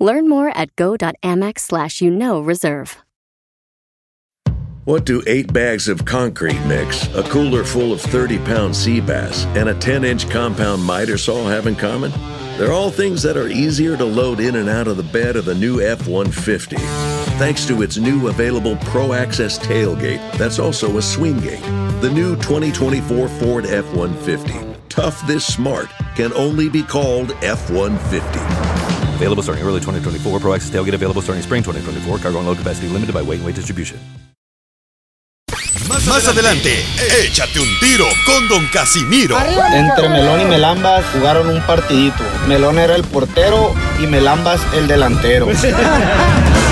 Learn more at go.amex slash you know reserve. What do eight bags of concrete mix, a cooler full of 30 pound sea bass, and a 10 inch compound miter saw have in common? They're all things that are easier to load in and out of the bed of the new F 150. Thanks to its new available Pro Access tailgate, that's also a swing gate. The new 2024 Ford F 150. Tough this smart can only be called F 150. Available starting early 2024. Pro Access tailgate available starting spring 2024. Cargo and load capacity limited by weight and weight distribution. Más adelante, échate un tiro con Don Casimiro. Entre Melón y Melambas jugaron un partidito. Melón era el portero y Melambas el delantero.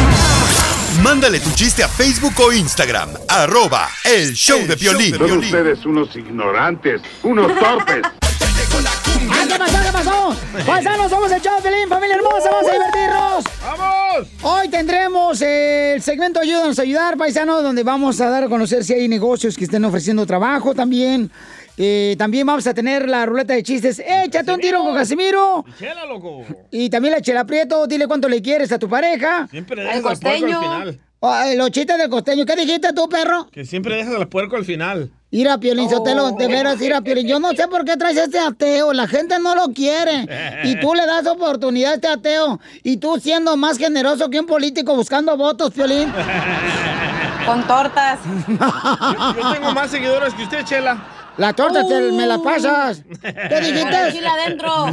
Mándale tu chiste a Facebook o Instagram. Arroba el show de violín. Son ustedes unos ignorantes, unos torpes. ¡Ah, ¿Qué pasó? ¿Qué pasó? Paisanos, somos el show de Pelín, familia hermosa, vamos a divertirnos. ¡Vamos! Hoy tendremos el segmento Ayúdanos a ayudar, paisanos, donde vamos a dar a conocer si hay negocios que estén ofreciendo trabajo también. Eh, también vamos a tener la ruleta de chistes. ¡Échate un tiro con Casimiro! Chela, loco. Y también la chela prieto, dile cuánto le quieres a tu pareja. Siempre dejas al puerco al final. Ah, los chistes del costeño. ¿Qué dijiste tú, perro? Que siempre dejas al puerco al final. Mira, Piolín Sotelo, de veras, mira, Piolín. Yo no sé por qué traes este ateo. La gente no lo quiere. Y tú le das oportunidad a este ateo. Y tú siendo más generoso que un político buscando votos, Piolín. Con tortas. Yo tengo más seguidores que usted, Chela. La torta te- me la pasas. ¿Qué dijiste? Adentro.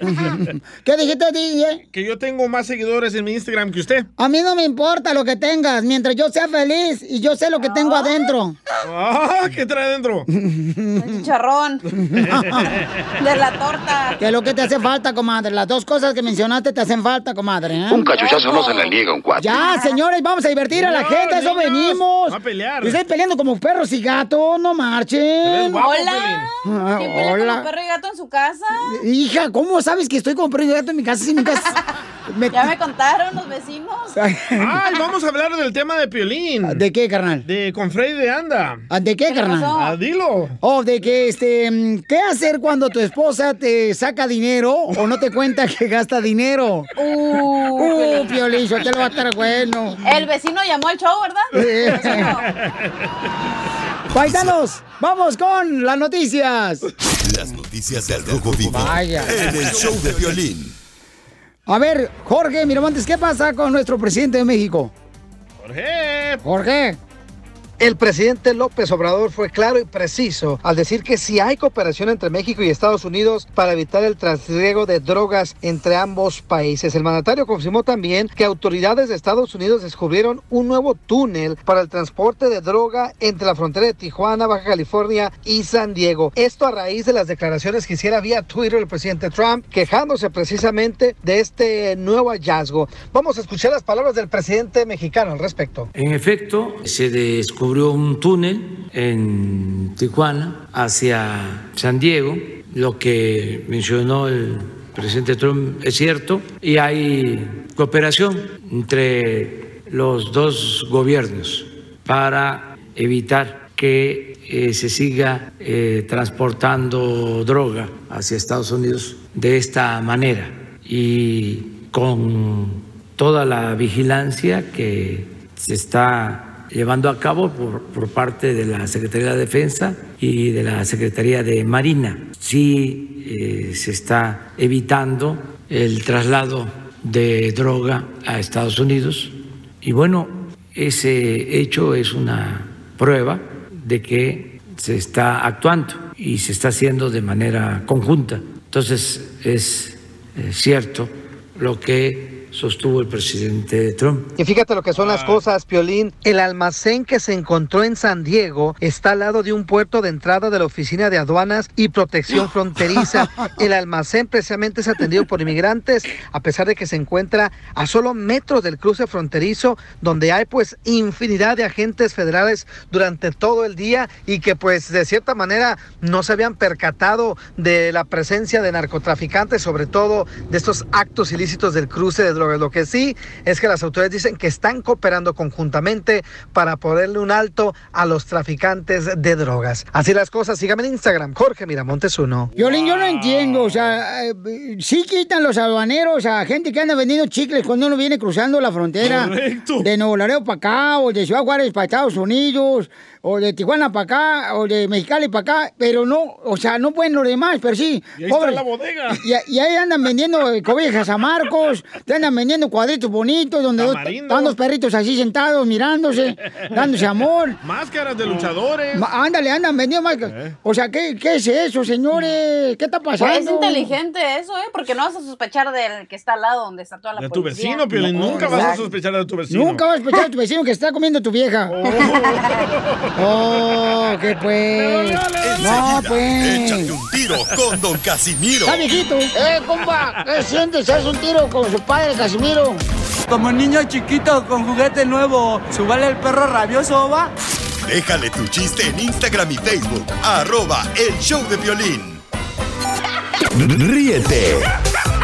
¿Qué dijiste, DJ? Que yo tengo más seguidores en mi Instagram que usted. A mí no me importa lo que tengas, mientras yo sea feliz y yo sé lo que tengo adentro. Ah, ¿Qué trae adentro? Chicharrón. De la torta. ¿Qué es lo que te hace falta, comadre? Las dos cosas que mencionaste te hacen falta, comadre. ¿eh? Un cachuchazo no se le niega un cuate. Ya, señores, vamos a divertir a la No, gente, a eso niños, venimos. va a pelear. Ustedes peleando como perros y gatos, no marchen. Guapo, Hola. Ah, ¿Quién pelea hola. como perro y gato en su casa? Hija, ¿cómo sabes que estoy como perro y gato en mi casa si nunca... me- Ya me contaron los vecinos. Ay, vamos a hablar del tema de Piolín. ¿De qué, carnal? De con Freddy de Anda. Ah, ¿De qué, carnal? Ah, dilo. Oh, de que, este, mm, ¿qué hacer cuando tu esposa te saca dinero o no te cuenta que gasta dinero? Uh, Uh, Piolín, te lo va a estar bueno. El vecino llamó al show, ¿verdad? Vecino. Paisanos, vamos con las noticias. Las noticias del Rojo Vivo. Vaya. En el show de violín. A ver, Jorge Miramontes, ¿qué pasa con nuestro presidente de México? Jorge. Jorge. El presidente López Obrador fue claro y preciso al decir que si hay cooperación entre México y Estados Unidos para evitar el trasiego de drogas entre ambos países. El mandatario confirmó también que autoridades de Estados Unidos descubrieron un nuevo túnel para el transporte de droga entre la frontera de Tijuana, Baja California y San Diego. Esto a raíz de las declaraciones que hiciera vía Twitter el presidente Trump quejándose precisamente de este nuevo hallazgo. Vamos a escuchar las palabras del presidente mexicano al respecto. En efecto, se descubrió un túnel en Tijuana hacia San Diego. Lo que mencionó el presidente Trump es cierto y hay cooperación entre los dos gobiernos para evitar que eh, se siga eh, transportando droga hacia Estados Unidos de esta manera y con toda la vigilancia que se está llevando a cabo por, parte de la Secretaría de Defensa y de la Secretaría de Marina. Sí eh, se está evitando el traslado de droga a Estados Unidos y bueno, ese hecho es una prueba de que se está actuando y se está haciendo de manera conjunta. Entonces es eh, cierto lo que sostuvo el presidente Trump. Y fíjate lo que son las cosas, Piolín. El almacén que se encontró en San Diego está al lado de un puerto de entrada de la Oficina de Aduanas y Protección Fronteriza. El almacén precisamente es atendido por inmigrantes, a pesar de que se encuentra a solo metros del cruce fronterizo, donde hay pues infinidad de agentes federales durante todo el día y que pues de cierta manera no se habían percatado de la presencia de narcotraficantes, sobre todo de estos actos ilícitos del cruce de drogas. Lo que sí es que las autoridades dicen que están cooperando conjuntamente para ponerle un alto a los traficantes de drogas. Así las cosas, síganme en Instagram, Jorge Miramontes uno. Violín, yo no entiendo, o sea, eh, sí quitan los aduaneros a gente que anda vendiendo chicles cuando uno viene cruzando la frontera Correcto. de Nuevo Laredo para acá, o de Ciudad Juárez para Estados Unidos, o de Tijuana para acá, o de Mexicali para acá, pero no, o sea, no pueden los demás, pero sí. Y ahí está pobres. la bodega. Y, y ahí andan vendiendo eh, cobijas a Marcos, te andan vendiendo cuadritos bonitos, donde dos- están dos perritos así sentados, mirándose, dándose amor. Máscaras de luchadores. Ma- Ándale, andan vendiendo más. O sea, ¿qué, ¿qué es eso, señores? ¿Qué está pasando? Pues es inteligente eso, ¿eh? Porque no vas a sospechar del que está al lado donde está toda la De tu policía. vecino, Piolín. No, Nunca vas a sospechar de tu vecino. Nunca vas a escuchar a tu vecino que está comiendo tu vieja. Oh, qué pues. No, échate pues. un tiro con Don Casimiro. Está viejito. Eh, compa, ¿qué sientes? ¿Haz un tiro con su padre, Casimiro? Como niño chiquito con juguete nuevo, ¿subale el perro rabioso, va? Déjale tu chiste en Instagram y Facebook. Arroba el show de violín. Ríete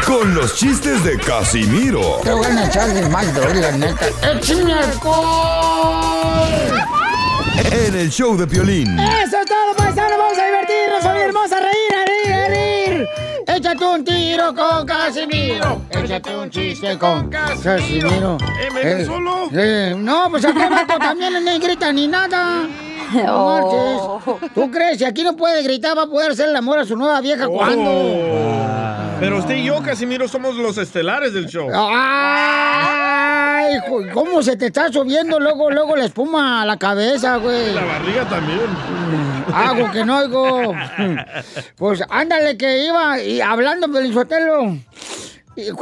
con los chistes de Casimiro Te voy a echar de mal, la neta. ¡Échame alcohol! en el show de Piolín. Eso es todo, paisanos. Vamos a divertirnos, familia hermosa. Reír. Échate un tiro con Casimiro. Échate un chiste con Casimiro. ¿Eh, me dejas solo? eh, no, pues acá abajo también no grita ni nada. No Oh. marches. ¿Tú crees? Si aquí no puede gritar, va a poder hacer el amor a su nueva vieja cuando. Oh. Pero usted y yo, Casimiro, somos los estelares del show. ¡Ay! ¿Cómo se te está subiendo luego, luego la espuma a la cabeza, güey? La barriga también. Hago que no oigo. Pues ándale que iba y hablando Pelizotelo.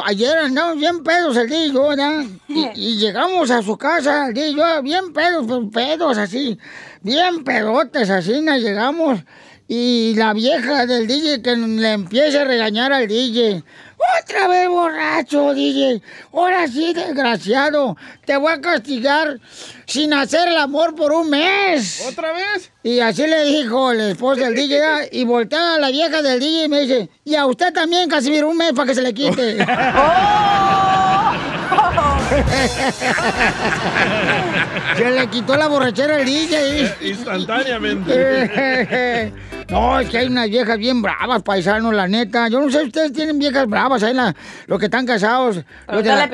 Ayer andamos bien pedos el día y yo, ¿verdad? Y, y llegamos a su casa el día y yo, bien pedos, pero pedos así, bien pedotes así, nos llegamos. Y la vieja del DJ que le empieza a regañar al DJ. Otra vez borracho, DJ. Ahora sí, desgraciado. Te voy a castigar sin hacer el amor por un mes. ¿Otra vez? Y así le dijo el esposo del DJ. ¿verdad? Y voltea a la vieja del DJ y me dice, y a usted también, Casimiro, un mes para que se le quite. se le quitó la borrachera al DJ. Instantáneamente. No, es que hay unas viejas bien bravas, paisanos, la neta. Yo no sé, ustedes tienen viejas bravas ahí, la- los que están casados. Los de, la,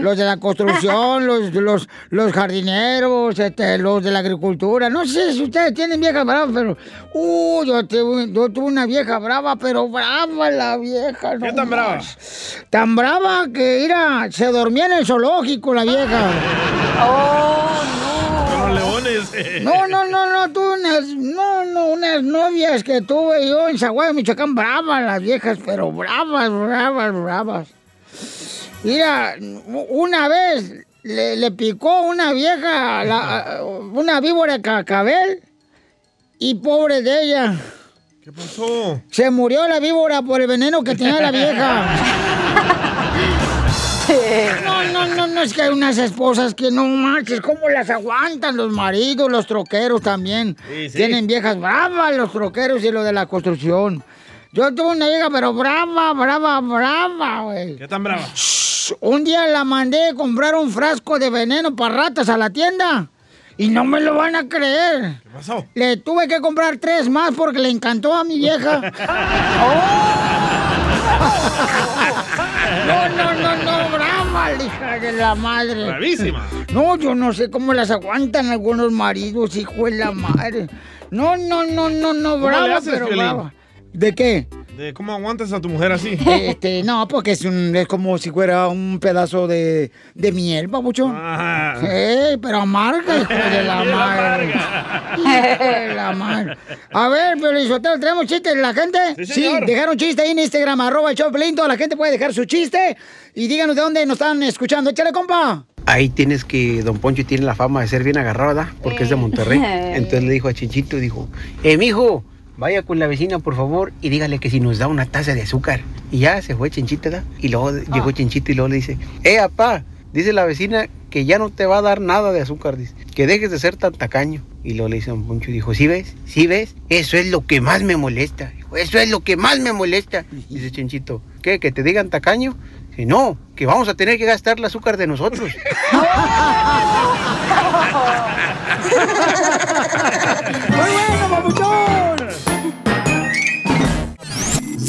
los de la construcción, los, los, los jardineros, este, los de la agricultura. No sé si ustedes tienen viejas bravas, pero... Uh, yo, tuve- yo tuve una vieja brava, pero brava la vieja. ¿Qué no tan brava? más. Tan brava que, mira, se dormía en el zoológico la vieja. Con No, no, no, no, tuve unas, no, no, unas novias que tuve yo en Zaguayo, Michoacán, bravas las viejas, pero bravas, bravas, bravas. Mira, una vez le, le picó una vieja, la- una víbora de cacabel, y pobre de ella. ¿Qué pasó? Se murió la víbora por el veneno que tenía la vieja. No, no, no, no, es que hay unas esposas que no manches, ¿cómo las aguantan los maridos, los troqueros también? Sí, sí. Tienen viejas bravas los troqueros y lo de la construcción. Yo tuve una vieja, pero brava, brava, brava, güey. ¿Qué tan brava? Un día la mandé a comprar un frasco de veneno para ratas a la tienda. Y no me lo van a creer. ¿Qué pasó? Le tuve que comprar tres más porque le encantó a mi vieja. No, no, no, la hija de la madre. Bravísima. No, yo no sé cómo las aguantan algunos maridos, hijo de la madre. No, no, no, no, no, ¿Cómo brava, pero brava. ¿De qué? De cómo aguantas a tu mujer así. Este, no, porque es, un, es como si fuera un pedazo de, de miel, papuchón. Ah. Sí, pero amarga, hijo de la madre. Hijo de la madre. A ver, pero Isotelo, ¿tenemos chistes de la gente? Sí, señor. dejaron chiste ahí en Instagram, arroba el. Toda la gente puede dejar su chiste. Y díganos de dónde nos están escuchando. Échale, compa. Ahí tienes que Don Poncho tiene la fama de ser bien agarrado, ¿verdad? Porque es de Monterrey. Eh. Entonces le dijo a Chinchito, dijo, eh, mijo, vaya con la vecina, por favor, y dígale que si nos da una taza de azúcar. Y ya se fue Chinchito, ¿verdad? Y luego llegó Ah. Chinchito y luego le dice, eh, papá, dice la vecina que ya no te va a dar nada de azúcar, dice, que dejes de ser tan tacaño. Y luego le dice Don Poncho y dijo, ¿sí ves? ¿Sí ves? Eso es lo que más me molesta. Dijo, Eso es lo que más me molesta. Dice Chinchito, ¿qué? ¿Que te digan tacaño? Dice, no, que vamos a tener que gastar el azúcar de nosotros. ¡Muy bueno, papuchón!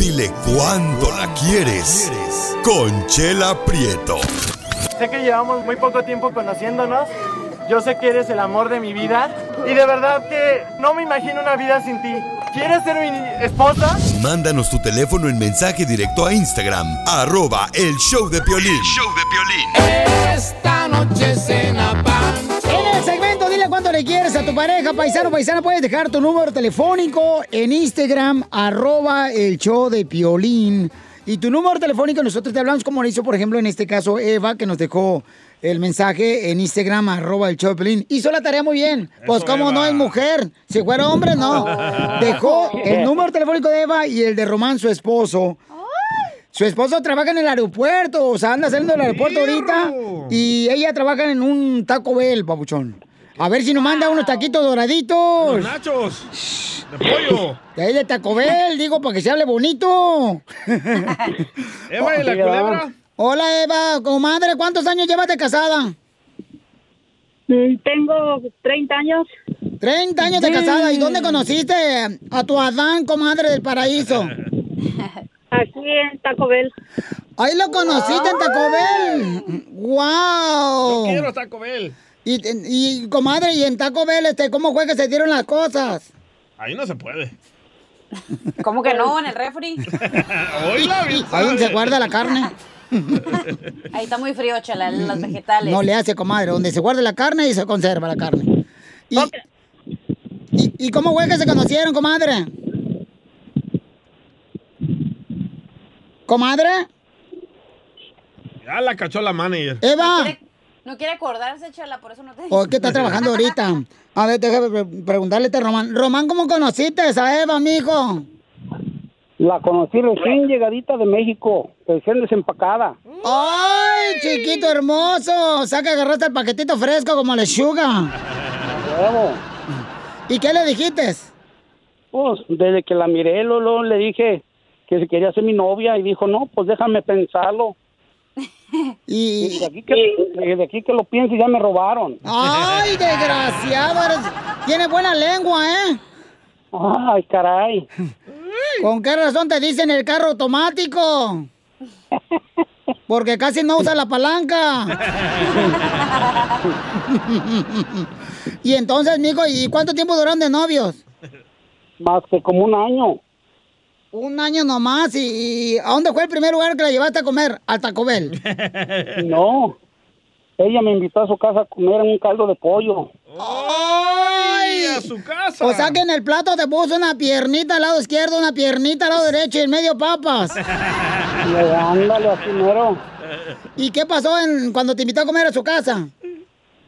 Dile cuándo la quieres. Conchela Prieto. Sé que llevamos muy poco tiempo conociéndonos. Yo sé que eres el amor de mi vida. Y de verdad que no me imagino una vida sin ti. ¿Quieres ser mi esposa? Mándanos tu teléfono en mensaje directo a Instagram, arroba el show de Piolín. Esta noche cena En el segmento, dile cuánto le quieres a tu pareja, paisano, paisana. Puedes dejar tu número telefónico en Instagram, arroba el show de Piolín. Y tu número telefónico, nosotros te hablamos como lo hizo, por ejemplo, en este caso, Eva, que nos dejó el mensaje en Instagram, arroba el show de Piolín. Hizo la tarea muy bien. Pues como no es mujer. Si fuera hombre, no. Dejó el número telefónico de Eva y el de Román, su esposo. Su esposo trabaja en el aeropuerto, o sea, anda saliendo del aeropuerto ahorita y ella trabaja en un Taco Bell, papuchón. A ver si nos manda unos taquitos doraditos. Los nachos. De pollo. De ahí de Taco Bell, digo, para que se hable bonito. Eva, ¿y la culebra? Hola, Eva, comadre, ¿cuántos años llevas de casada? Mm, Tengo 30 años. 30 años de casada. ¿Y dónde conociste a tu Adán, comadre del paraíso? Aquí en Taco Bell. Ahí lo conociste en Taco Bell. ¡Wow! Yo quiero Taco Bell. Y, y, comadre, y en Taco Bell, este, ¿cómo fue que se dieron las cosas? Ahí no se puede. ¿Cómo que no? En el refri. Ahí donde se guarda la carne. Ahí está muy frío, chala, los vegetales. No le hace, comadre, donde se guarda la carne y se conserva la carne. ¿Y, y, y cómo fue que se conocieron, comadre? ¿Comadre? Ya la cachó la manager. Eva. No quiere, acordarse, chala, por eso no te... ¿O qué está trabajando ahorita? A ver, déjame pre- preguntarle a este Román. Román, ¿cómo conociste a Eva, mijo? La conocí recién llegadita de México, recién desempacada. ¡Ay, chiquito hermoso! O sea que agarraste el paquetito fresco como lechuga. ¿Y qué le dijiste? Pues desde que la miré, luego le dije que si quería ser mi novia y dijo, no, pues déjame pensarlo. Y, de, aquí que, de aquí que lo pienso ya me robaron. ¡Ay, desgraciado! eres- Tienes buena lengua, ¿eh? Ay, caray. ¿Con qué razón te dicen el carro automático? Porque casi no usa la palanca. y entonces, mijo, ¿y cuánto tiempo duraron de novios? Más que como un año. Un año nomás. ¿Y, y a dónde fue el primer lugar que la llevaste a comer? Al Taco Bell. No. Ella me invitó a su casa a comer un caldo de pollo. ¡Ay! a su casa! O sea que en el plato te puso una piernita al lado izquierdo, una piernita al lado derecho y en medio papas. Y ándale, así mero. ¿Y qué pasó en, cuando te invitó a comer a su casa?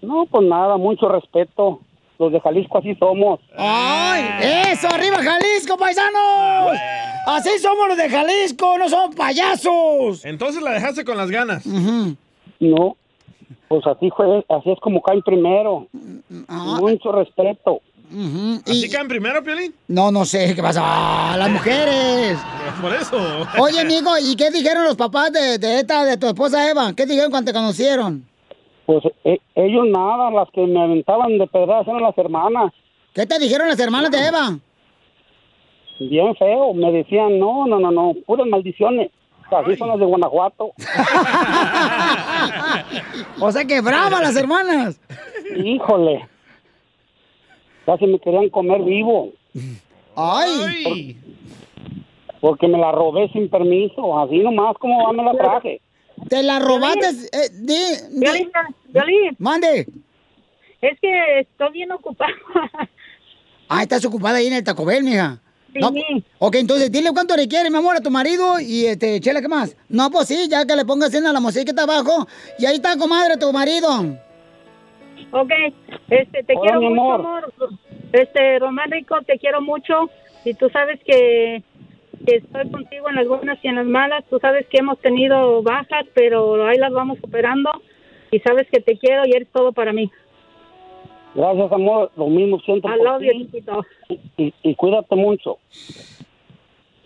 No, pues nada, mucho respeto. Los de Jalisco así somos. ¡Ay! ¡Eso! ¡Arriba Jalisco, paisanos! Así somos los de Jalisco, no somos payasos. Entonces la dejaste con las ganas. No, pues así fue, así es como caen primero. Mucho respeto. ¿Así caen primero, Piolín? No, no sé qué pasa. ¡Ah, las mujeres! Por eso. Oye, amigo, ¿y qué dijeron los papás de, de esta, de tu esposa Eva? ¿Qué dijeron cuando te conocieron? Pues e- ellos nada, las que me aventaban de pedradas eran las hermanas. ¿Qué te dijeron las hermanas de Eva? Bien feo, me decían, no, no, no, no, puras maldiciones. Así son las de Guanajuato. O sea que bravas las hermanas. Híjole. Casi me querían comer vivo. ¡Ay! Porque me la robé sin permiso, así nomás como me la traje. ¿Te la robaste? Eh, di, di- Violín, Violín, Mande. es que estoy bien ocupada. Ah, estás ocupada ahí en el Taco Bell, mija. Sí. No, ok, entonces dile cuánto le quieres, mi amor, a tu marido y este, chela, ¿qué más? No, pues sí, ya que le pongas en la música que está abajo. Y ahí está, comadre, tu marido. Ok, este, te Hola, quiero mi mucho, amor. amor. Este, Román Rico, te quiero mucho. Y tú sabes que estoy contigo en las buenas y en las malas. Tú sabes que hemos tenido bajas, pero ahí las vamos superando. Y sabes que te quiero y eres todo para mí. Gracias, amor. Lo mismo siento I por love ti. you, chiquito. Y, y cuídate mucho.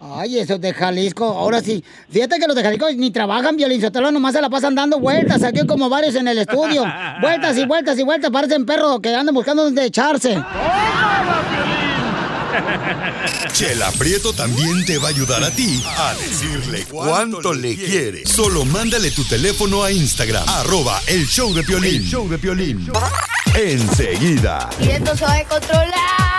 Ay, esos de Jalisco, ahora sí. Fíjate que los de Jalisco ni trabajan, Violín Sotelo, nomás se la pasan dando vueltas, aquí como varios en el estudio. Vueltas y vueltas y vueltas, parecen perros que andan buscando dónde echarse. Chela Prieto también te va a ayudar a ti a decirle cuánto le quiere. Solo mándale tu teléfono a Instagram, arroba el show de Piolín. El show de Piolín. Enseguida. Y esto se va a controlar.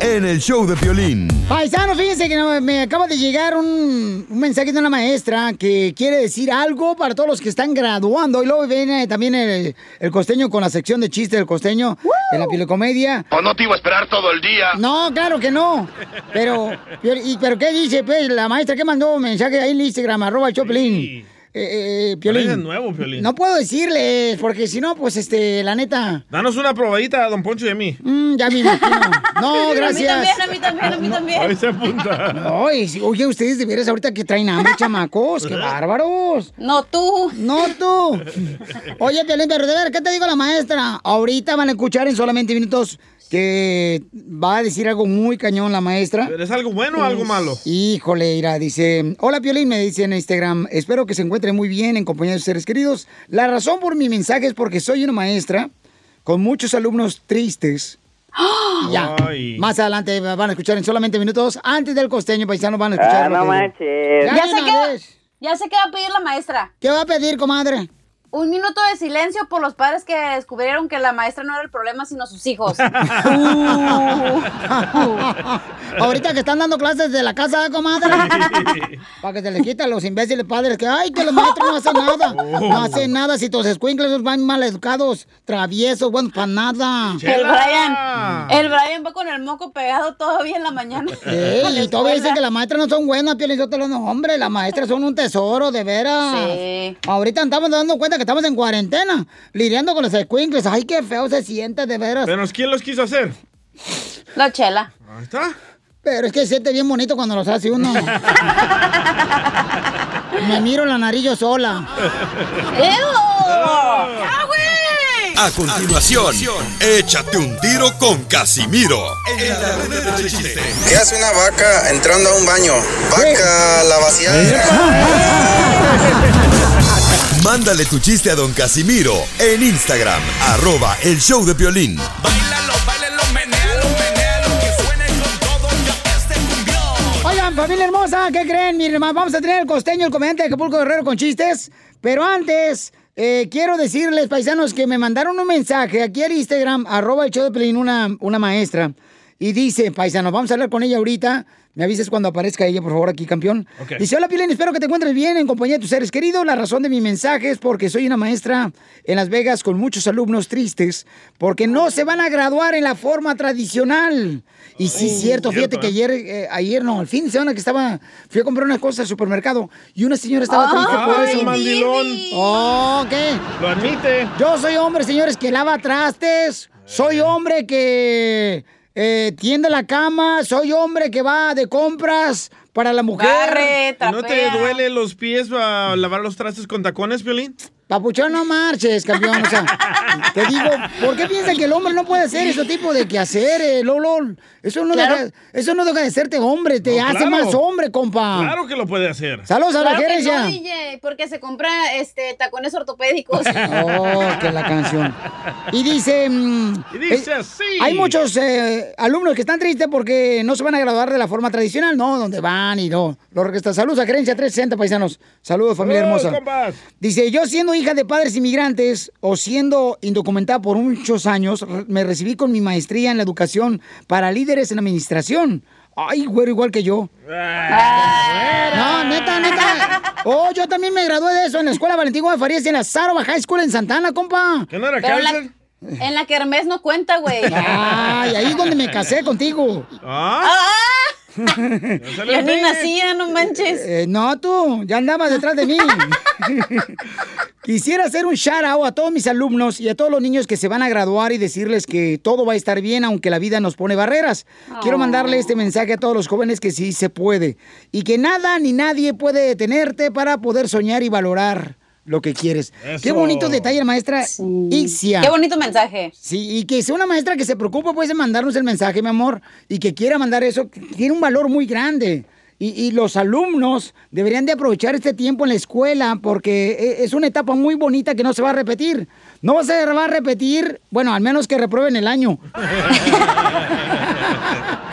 En el show de Piolín. Paisanos, fíjense que no- me acaba de llegar un, un mensaje de una maestra que quiere decir algo para todos los que están graduando. Y luego viene también el, el costeño con la sección de chistes del costeño en la pilecomedia. O no te iba a esperar todo el día. No, claro que no. Pero, y, pero ¿qué dice, pues, la maestra que mandó un mensaje ahí en el Instagram, arroba el Choplin? Eh, eh, Piolín. Parece nuevo, Piolín. No puedo decirles, porque si no, pues, este, la neta, Danos una probadita a Don Poncho y a mí. mm, ya me imagino. No, gracias. A mí también, a mí también, a mí también. Ahí se apunta. No, y si- oye, ustedes de veras ahorita que traen hambre, chamacos, qué bárbaros. No tú. No tú. Oye, Piolín, pero de ver, ¿qué te digo la maestra? Ahorita van a escuchar en solamente minutos que va a decir algo muy cañón la maestra. ¿Pero es algo bueno o algo malo? Híjole, Ira, dice, hola Piolín, me dice en Instagram, espero que se encuentre muy bien en compañía de sus seres queridos. La razón por mi mensaje es porque soy una maestra con muchos alumnos tristes. Y Ya, Ay. más adelante van a escuchar en solamente minutos, antes del costeño paisano van a escuchar. Ah, no manches. Ya Ya qué, vez. ya sé qué va a pedir la maestra. ¿Qué va a pedir, comadre? Un minuto de silencio por los padres que descubrieron que la maestra no era el problema, sino sus hijos. Ahorita que están dando clases de la casa, comadre. Para que se les quita a los imbéciles padres que, ay, que los maestros no hacen nada. No hacen nada si tus escuincles van mal educados, traviesos, bueno, para nada. El Brian, el Brian va con el moco pegado todavía en la mañana. Sí, y todavía dicen que las maestras no son buenas, Piolín Sotelo, no, hombre, las maestras son un tesoro, de veras. Sí. Ahorita estamos dando cuenta que estamos en cuarentena, lidiando con los escuincles. Ay, qué feo se siente, de veras. ¿Pero quién los quiso hacer? La chela. Ahí está. Pero es que se siente bien bonito cuando los hace uno. Me miro la nariz yo sola. ¡Ah, güey! A continuación, échate un tiro con Casimiro. En la ruleta de chiste. ¿Qué hace una vaca entrando a un baño? Vaca la vaciada. Mándale tu chiste a don Casimiro en Instagram, arroba el show de Piolín. Oigan, familia hermosa, ¿qué creen? Miren, vamos a tener el costeño, el comediante de Acapulco Guerrero con chistes. Pero antes, eh, quiero decirles, paisanos, que me mandaron un mensaje aquí al Instagram, arroba el show de Pelín, una, una maestra. Y dice, paisanos, vamos a hablar con ella ahorita. Me avises cuando aparezca ella, por favor, aquí, campeón. Ok. Dice, hola, Pilín, espero que te encuentres bien en compañía de tus seres queridos. La razón de mi mensaje es porque soy una maestra en Las Vegas con muchos alumnos tristes porque no se van a graduar en la forma tradicional. Y sí, es cierto, fíjate cierto, que ¿eh? ayer, eh, ayer no, el fin de semana que estaba, fui a comprar unas cosas al supermercado y una señora estaba triste por Ay, eso. mandilón. Oh, ¿qué? Lo admite. Yo soy hombre, señores, que lava trastes. Soy hombre que eh, tiende la cama. Soy hombre que va de compras para la mujer. Barre, ¿Y ¿No te duele los pies para lavar los trastes con tacones, Piolín? Papuchón, no marches, campeón. O sea, te digo, ¿por qué piensan que el hombre no puede hacer ese tipo de quehaceres, Lolo? Eso no, Claro. deja, eso no deja de serte hombre, te No, hace claro. más hombre, compa. Claro que lo puede hacer. Saludos a la gerencia. no, DJ, porque se compra este tacones ortopédicos. Oh, que la canción. Y dice... mm, Y dice eh, así. Hay muchos eh, alumnos que están tristes porque no se van a graduar de la forma tradicional, ¿no? Donde van y no. Lo que está. Saludos a Gerencia 360, paisanos. Saludos, familia Saludos, hermosa. compas. Dice, yo siendo hija de padres inmigrantes o siendo indocumentada por muchos años, me recibí con mi maestría en la educación para líderes en administración. Ay, güero, igual que yo. No, neta, neta. Oh, yo también me gradué de eso en la escuela Valentín Gómez Farías y en la Sarova High School en Santana, compa. ¿Qué no era Pero en la, la Kermés no cuenta, güey. Ay, ahí es donde me casé contigo. ¿Ah? Ya ni nacía, no manches. Eh, no, tú, ya andabas detrás de mí. Quisiera hacer un shout out a todos mis alumnos y a todos los niños que se van a graduar y decirles que todo va a estar bien aunque la vida nos pone barreras. Quiero mandarle este mensaje a todos los jóvenes que sí se puede y que nada ni nadie puede detenerte para poder soñar y valorar lo que quieres. Qué bonito detalle, maestra Ixia. Qué bonito mensaje. Sí, y que sea una maestra que se preocupe, pues, de mandarnos el mensaje, mi amor, y que quiera mandar eso, tiene un valor muy grande. Y, y los alumnos deberían de aprovechar este tiempo en la escuela porque e- es una etapa muy bonita que no se va a repetir. No se va a repetir, bueno, al menos que reprueben el año.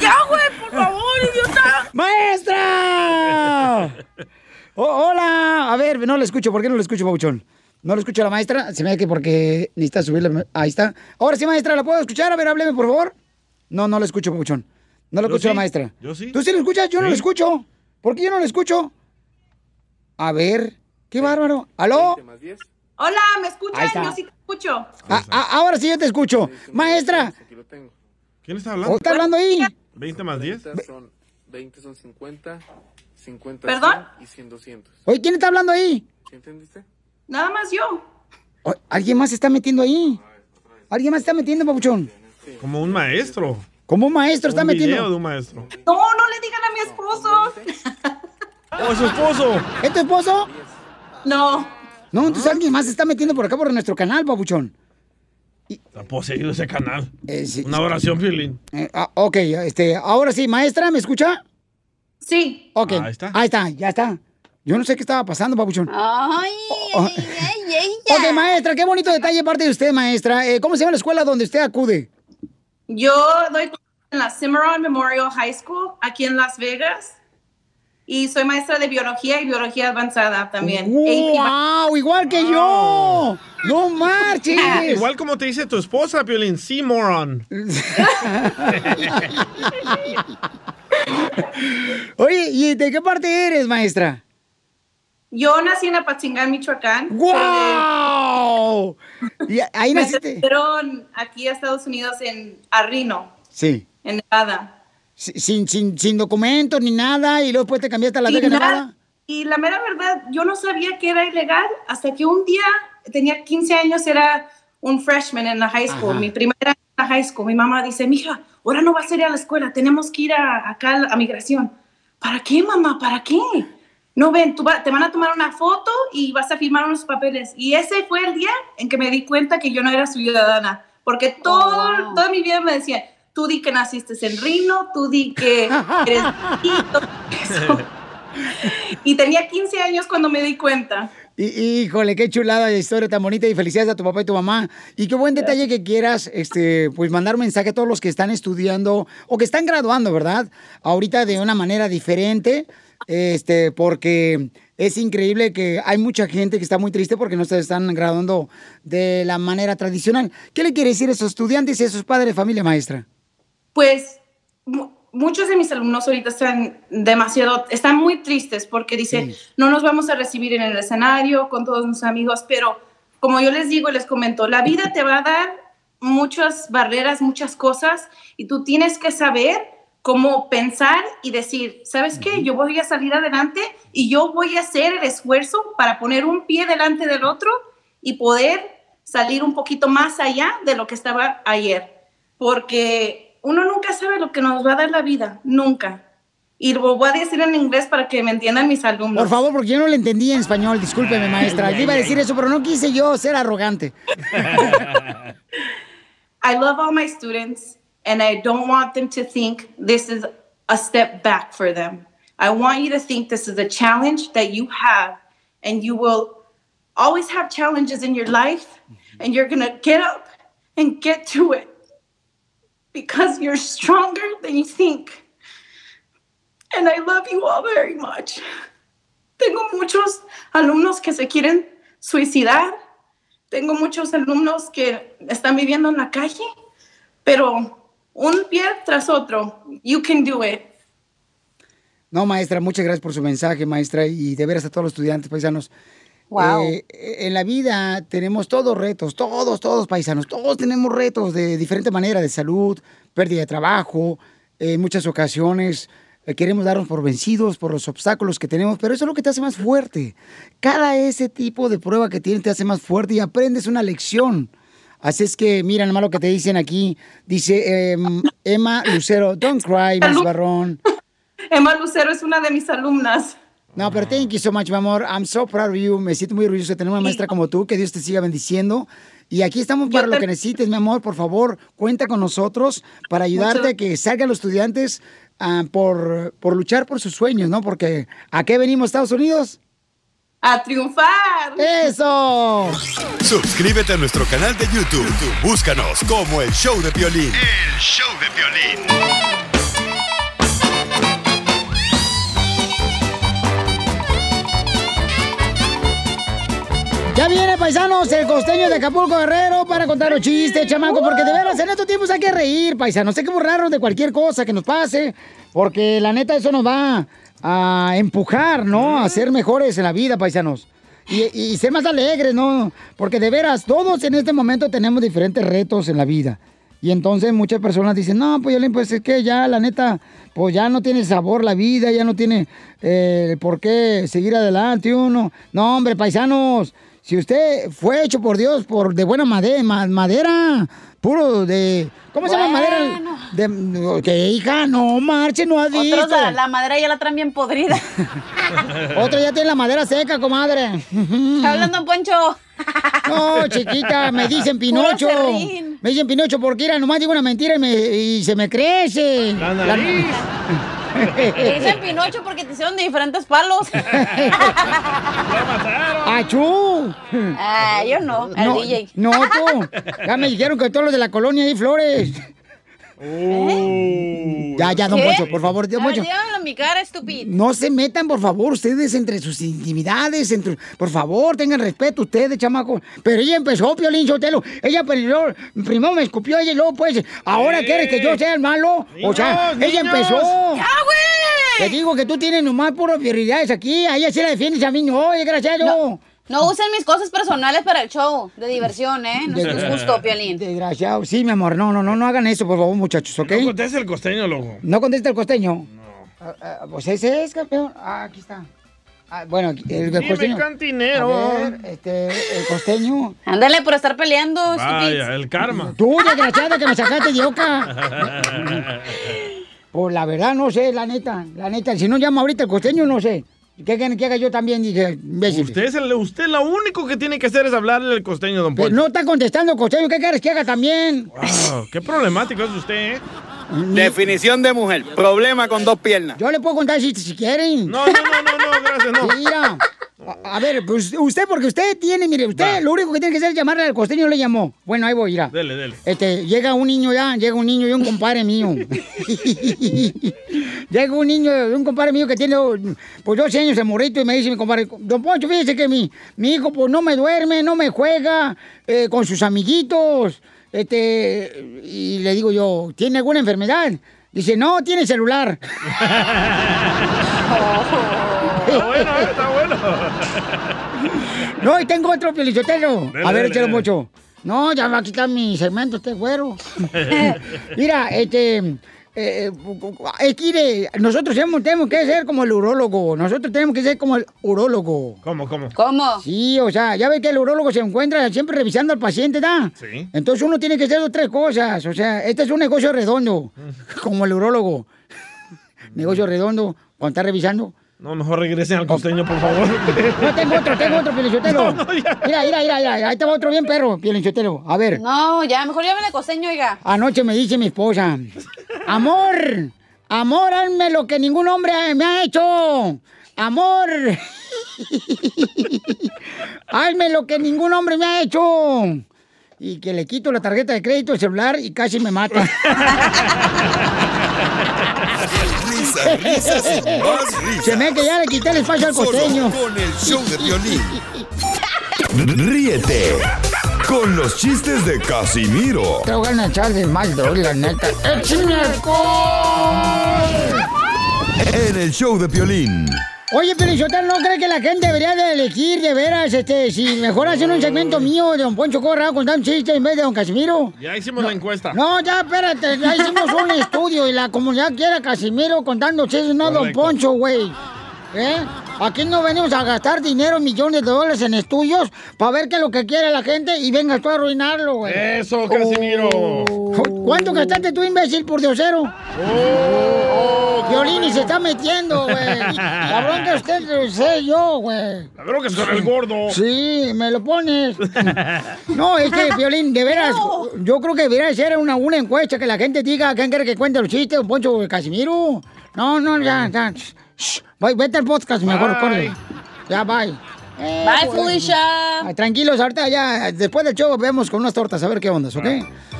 ¡Ya, güey, por favor, idiota! ¡Maestra! Oh, hola. A ver, no le escucho. ¿Por qué no le escucho, Pauchón? No le escucho a la maestra. Se me ve que porque necesita subirle. Ahí está. Ahora sí, maestra, ¿la puedo escuchar? A ver, hábleme, por favor. No, no le escucho, Pauchón. No le Yo escucho a la maestra. Yo sí. ¿Tú sí lo escuchas? Yo no lo escucho. ¿Por qué yo no lo escucho? A ver, qué bárbaro. ¿Aló? Hola, ¿me está. Yo sí te escucho. Ah, ah, ahora sí yo te escucho. Maestra, ¿Quién está ¿o hablando? está hablando ahí? 20 más 10. Son 20 son 50, 50 ¿Perdón? 100 y 100 200. Oye, ¿quién está hablando ahí? ¿Sí entendiste? Nada más yo. ¿Alguien más se está metiendo ahí? ¿Alguien más se está metiendo, Papuchón? Como un maestro. Como un maestro está un metiendo. video de un maestro. No, no le digan a mi esposo. ¡Oh, su esposo! ¿Es tu esposo? No. No, entonces alguien más se está metiendo por acá por nuestro canal, Papuchón. Está poseído ese canal. Eh, sí, Una oración, Piolín. Eh, ah, ok, este, ahora sí, maestra, ¿me escucha? Sí. Ok. Ahí está. Ahí está, ya está. Yo no sé qué estaba pasando, Papuchón. Ay, Oh, ay, ay, ay, Ok, maestra, qué bonito detalle parte de usted, maestra. Eh, ¿Cómo se llama la escuela donde usted acude? Yo doy en la Cimarron Memorial High School aquí en Las Vegas. Y soy maestra de biología y biología avanzada también. E ¡Wow! Igual que yo. ¡No marches! Igual como te dice tu esposa, Piolín. Sí, moron. Oye, ¿y de qué parte eres, maestra? Yo nací en Apatzingán, Michoacán. ¡Wow! ¿Y ahí Me naciste? aquí a Estados Unidos en Arrino, Sí. en Nevada. Si- Sin, sin, sin documentos ni nada, y luego después te cambiaste a la Vega Nevada. Y la mera verdad, yo no sabía que era ilegal hasta que un día, tenía 15 años, era un freshman en la high school, Ajá. mi primera en la high school. Mi mamá dice, mija, ahora no vas a ir a la escuela, tenemos que ir a, acá a, migración. ¿Para qué, mamá? ¿Para qué? No ven, tú va- te van a tomar una foto y vas a firmar unos papeles. Y ese fue el día en que me di cuenta que yo no era ciudadana, porque todo, toda mi vida me decían, tú di que naciste en Rino, tú di que eres... Y tenía 15 años cuando me di cuenta. Híjole, qué chulada de historia tan bonita y felicidades a tu papá y tu mamá. Y qué buen detalle que quieras, este, pues mandar un mensaje a todos los que están estudiando o que están graduando, ¿verdad? Ahorita de una manera diferente, este, porque es increíble que hay mucha gente que está muy triste porque no se están graduando de la manera tradicional. ¿Qué le quiere decir a esos estudiantes y a esos padres de familia, maestra? Pues muchos de mis alumnos ahorita están demasiado, están muy tristes porque dicen, no nos vamos a recibir en el escenario con todos mis amigos, pero como yo les digo, les comento, la vida te va a dar muchas barreras, muchas cosas y tú tienes que saber cómo pensar y decir, ¿sabes qué? Yo voy a salir adelante y yo voy a hacer el esfuerzo para poner un pie delante del otro y poder salir un poquito más allá de lo que estaba ayer. Porque uno nunca sabe lo que nos va a dar la vida, nunca. Y lo voy a decir en inglés para que me entiendan mis alumnos. Por favor, porque yo no le entendí en español, discúlpeme, maestra. Yo iba a decir eso, pero no quise yo ser arrogante. I love all my students and I don't want them to think this is a step back for them. I want you to think this is a challenge that you have and you will always have challenges in your life and you're going to get up and get to it because you're stronger than you think. And I love you all very much. Tengo muchos alumnos que se quieren suicidar. Tengo muchos alumnos que están viviendo en la calle, pero un pie tras otro. You can do it. No, maestra, muchas gracias por su mensaje, maestra, y de veras a todos los estudiantes paisanos. Wow. Eh, en la vida tenemos todos retos, todos, todos paisanos, todos tenemos retos de diferente manera, de salud, pérdida de trabajo, eh, en muchas ocasiones eh, queremos darnos por vencidos por los obstáculos que tenemos, pero eso es lo que te hace más fuerte. Cada ese tipo de prueba que tienes te hace más fuerte y aprendes una lección. Así es que, mira nomás lo que te dicen aquí. Dice em, Emma Lucero, don't cry, Miss Barrón. Emma Lucero es una de mis alumnas. No, pero thank you so much, mi amor. I'm so proud of you. Me siento muy orgulloso de tener una maestra como tú. Que Dios te siga bendiciendo. Y aquí estamos para lo que necesites, mi amor. Por favor, cuenta con nosotros para ayudarte Mucho- a que salgan los estudiantes ah, por, por luchar por sus sueños, ¿no? Porque ¿a qué venimos, Estados Unidos? ¡A triunfar! ¡Eso! Suscríbete a nuestro canal de YouTube. Búscanos como El Show de Violín. El Show de Violín. Ya viene, paisanos, el costeño de Acapulco Guerrero para contar los chistes, chamaco, porque de veras en estos tiempos hay que reír, paisanos. Hay que burlarnos de cualquier cosa que nos pase, porque la neta eso nos va a empujar, ¿no? A ser mejores en la vida, paisanos. Y, y ser más alegres, ¿no? Porque de veras, todos en este momento tenemos diferentes retos en la vida. Y entonces muchas personas dicen, no, pues, pues es que ya, la neta, pues ya no tiene sabor la vida, ya no tiene eh, por qué seguir adelante uno. No, hombre, paisanos, si usted fue hecho por Dios por de buena madera, madera puro de... ¿Cómo se llama madera? De, que hija, no marche, no has visto. Otros la, la madera ya la traen bien podrida. Otro ya tiene la madera seca, comadre. Está hablando Poncho. No, chiquita, me dicen Pinocho. Me dicen Pinocho porque era nomás digo una mentira y, me- y se me crece. La nariz. Te dicen Pinocho porque te hicieron de diferentes palos. ¡Achú! Ah, yo no, el no, DJ. No, tú. Ya me dijeron que todos los de la colonia hay flores. Ya, ya, don ¿Qué? Poncho, por favor, don Poncho. mi cara, estúpido. No se metan, por favor, ustedes entre sus intimidades, entre- por favor, tengan respeto ustedes, chamaco. Pero ella empezó, Piolín Sotelo. Ella primero, primero me escupió ella y luego, pues, ahora quiere que yo sea el malo. o sea, Niños, ella empezó. ¡Ya, güey! Te digo que tú tienes nomás puras prioridades aquí. A ella sí la defiendes, a mí no, desgraciado. No, no usen mis cosas personales para el show de diversión, ¿eh? No es justo, Piolín. Desgraciado. Sí, mi amor, no, no, no, no hagan eso, por favor, muchachos, ¿ok? No conteste el costeño, loco. ¿No contesta el costeño? Ah, ah, pues ese es, campeón. Ah, aquí está. Ah, bueno, aquí- el, el Dime, costeño. cantinero. A ver, este, el costeño. Ándale por estar peleando, Vaya, el karma. Tú, desgraciada, que me sacaste de oca. Pues la verdad, no sé, la neta. La neta, si no llama ahorita el costeño, no sé. ¿Qué quieren que haga yo también? Dije, imbécil. Usted, es el, usted lo único que tiene que hacer es hablarle al costeño, don Poncho. no está contestando costeño. ¿Qué quieres que haga también? Wow, qué problemático es usted, ¿eh? Definición de mujer. Problema con dos piernas. Yo le puedo contar si, si quieren. No, no, no, no, no, gracias, no. Mira. A, a ver, pues usted, porque usted tiene, mire, usted lo único que tiene que hacer es llamarle al costeño, le llamó. Bueno, ahí voy, mira. Dele, dele. Este, llega un niño ya, llega un niño y un compadre mío. llega un niño y un compadre mío que tiene, pues, 12 años de morrito y me dice mi compadre, don Poncho, fíjese que mi, mi hijo, pues, no me duerme, no me juega eh, con sus amiguitos. Este, y le digo yo, ¿tiene alguna enfermedad? Dice, no, tiene celular. Está bueno, ¿eh? está bueno. No, y tengo otro piolichotelo. Dele, A ver, échalo mucho. No, ya va a quitar mi segmento este güero. Mira, este... eh, es que nosotros tenemos que ser como el urólogo. Nosotros tenemos que ser como el urólogo. ¿Cómo, cómo? ¿Cómo? Sí, o sea, ya ve que el urólogo se encuentra siempre revisando al paciente, ¿da? Sí. Entonces uno tiene que hacer dos, tres cosas. O sea, este es un negocio redondo, como el urólogo. negocio redondo, cuando está revisando. No, mejor regresen al costeño, por favor. No, tengo otro, tengo otro, Pielichotelo. No. Mira, mira, mira, mira, ahí te va otro bien perro, Pielichotelo. A ver, No, ya, mejor llámale costeño, oiga. anoche me dice mi esposa, amor, amor, hazme lo que ningún hombre me ha hecho. Amor, hazme lo que ningún hombre me ha hecho. Y que le quito la tarjeta de crédito, el celular y casi me mata. Risas, risas y más risas. Se me que ya le quité el espacio al Solo costeño. con el show de violín. Ríete con los chistes de Casimiro Te voy a echar de mal, doy, la neta. ¡Échame alcohol! en el show de Piolín. Oye, Pelizotel, ¿no cree que la gente debería de elegir de veras, este, si mejor hacen un segmento mío de Don Poncho Corra contando chistes en vez de Don Casimiro? Ya hicimos la encuesta. No, ya, espérate, ya hicimos un estudio y la comunidad quiere a Casimiro contando chistes, no a Don Correcto. Poncho, güey. ¿Eh? Aquí no venimos a gastar dinero, millones de dólares en estudios para ver qué es lo que quiere la gente y vengas tú a arruinarlo, güey. Eso, Casimiro. ¿Cuánto gastaste tú, imbécil, por diosero? Oh, Violini se está metiendo, güey. La bronca usted lo sé yo, güey. La bronca es con el gordo. Sí, me lo pones. No, es que, Violín, de veras, yo creo que debería ser una, una encuesta que la gente diga quién quiere que cuente los chistes, un Poncho Casimiro. No, no, ya, ya. Shh, Voy, vete al podcast mejor, Bye. corre. Ya, bye. Eh, Bye, pues, Felicia. ah, Tranquilos, ahorita ya, después del show vemos con unas tortas, a ver qué onda, ¿ok?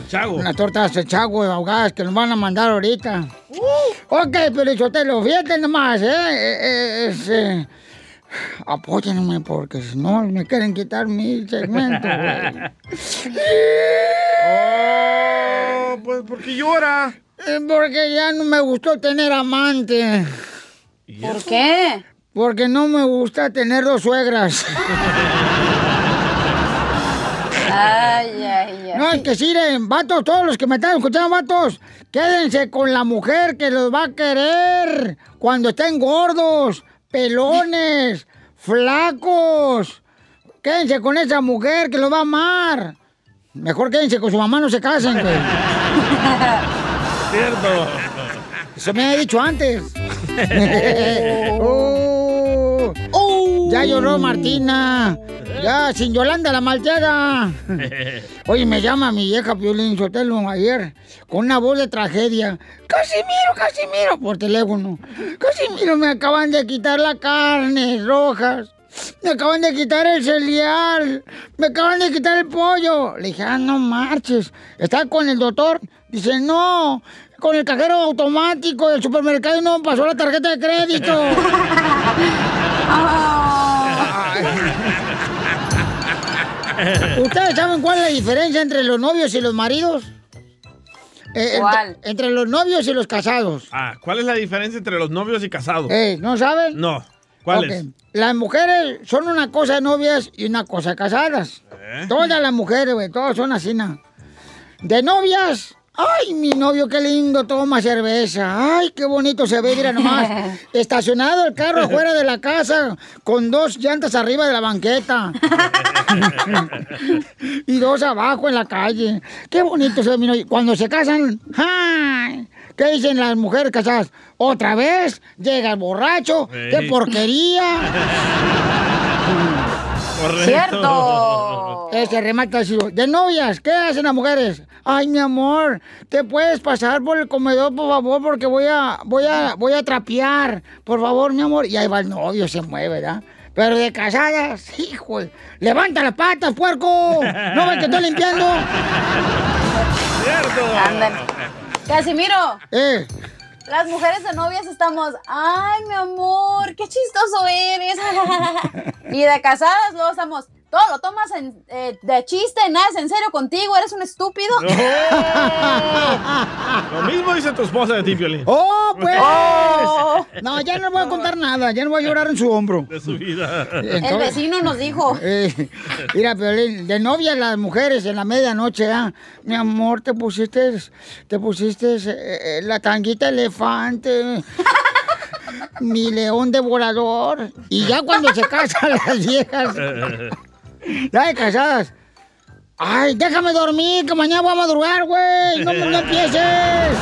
Chago. Unas tortas de chago ahogadas que nos van a mandar ahorita. Ok, Pelichotelo, fíjate nomás, ¿eh? eh, eh, es, eh, apóyenme porque si no me quieren quitar mi segmento, güey. Oh, pues porque llora. Eh, Porque ya no me gustó tener amante. ¿Por qué? Porque no me gusta tener dos suegras. Ay. No, es que eh, vatos, todos los que me están escuchando, vatos, quédense con la mujer que los va a querer cuando estén gordos, pelones, flacos. Quédense con esa mujer que los va a amar. Mejor quédense con su mamá, no se casen, güey. Cierto. Eso me había dicho antes. Oh. Ya lloró Martina. Ya, sin Yolanda la malteada. Oye, me llama mi vieja Piolín Sotelo ayer con una voz de tragedia. Casimiro, Casimiro, por teléfono. Casimiro, me acaban de quitar la carne rojas. Me acaban de quitar el cereal. Me acaban de quitar el pollo. Le dije, ah, no marches. ¿Está con el doctor? Dice, no. Con el cajero automático del supermercado y no pasó la tarjeta de crédito. ¿Ustedes saben cuál es la diferencia entre los novios y los maridos? Eh, entre- ¿Cuál? Entre, los novios y los casados. Ah, ¿cuál es la diferencia entre los novios y casados? Eh, ¿No saben? No. ¿Cuál es? Las mujeres son una cosa de novias y una cosa de casadas. ¿Eh? Todas las mujeres, güey, todas son así, ¿no? De novias, ay, mi novio, qué lindo, toma cerveza. Ay, qué bonito se ve, mira nomás. Estacionado el carro afuera de la casa con dos llantas arriba de la banqueta. y dos abajo en la calle. Qué bonito se ve mi novio. Cuando se casan, ¡ay! ¿Qué dicen las mujeres casadas? ¿Otra vez? Llega el borracho. ¡Qué porquería! Correcto. ¡Cierto! Ese remata así. De novias, ¿qué hacen las mujeres? Ay, mi amor, ¿te puedes pasar por el comedor, por favor? Porque voy a, voy a, voy a trapear. Por favor, mi amor. Y ahí va el novio, se mueve, ¿verdad? Pero de casadas, hijo, levanta las patas, puerco. No ves que estoy limpiando. Ándale. Casimiro, Eh, las mujeres de novias estamos, ay, mi amor, qué chistoso eres. y de casadas luego estamos, todo lo tomas en, eh, de chiste, nada es en serio contigo, eres un estúpido. Lo mismo dice tu esposa de ti, Piolín. ¡Oh, pues! Oh. No, ya no voy a contar nada, ya no voy a llorar en su hombro. De su vida. El vecino nos dijo. Eh, mira, Piolín, de novia las mujeres en la medianoche, ¿ah? Mi amor, te pusiste, te pusiste eh, la tanguita elefante, mi león devorador. Y ya cuando se casan las viejas, ya de casadas. Ay, déjame dormir, que mañana voy a madrugar, güey. No, no empieces.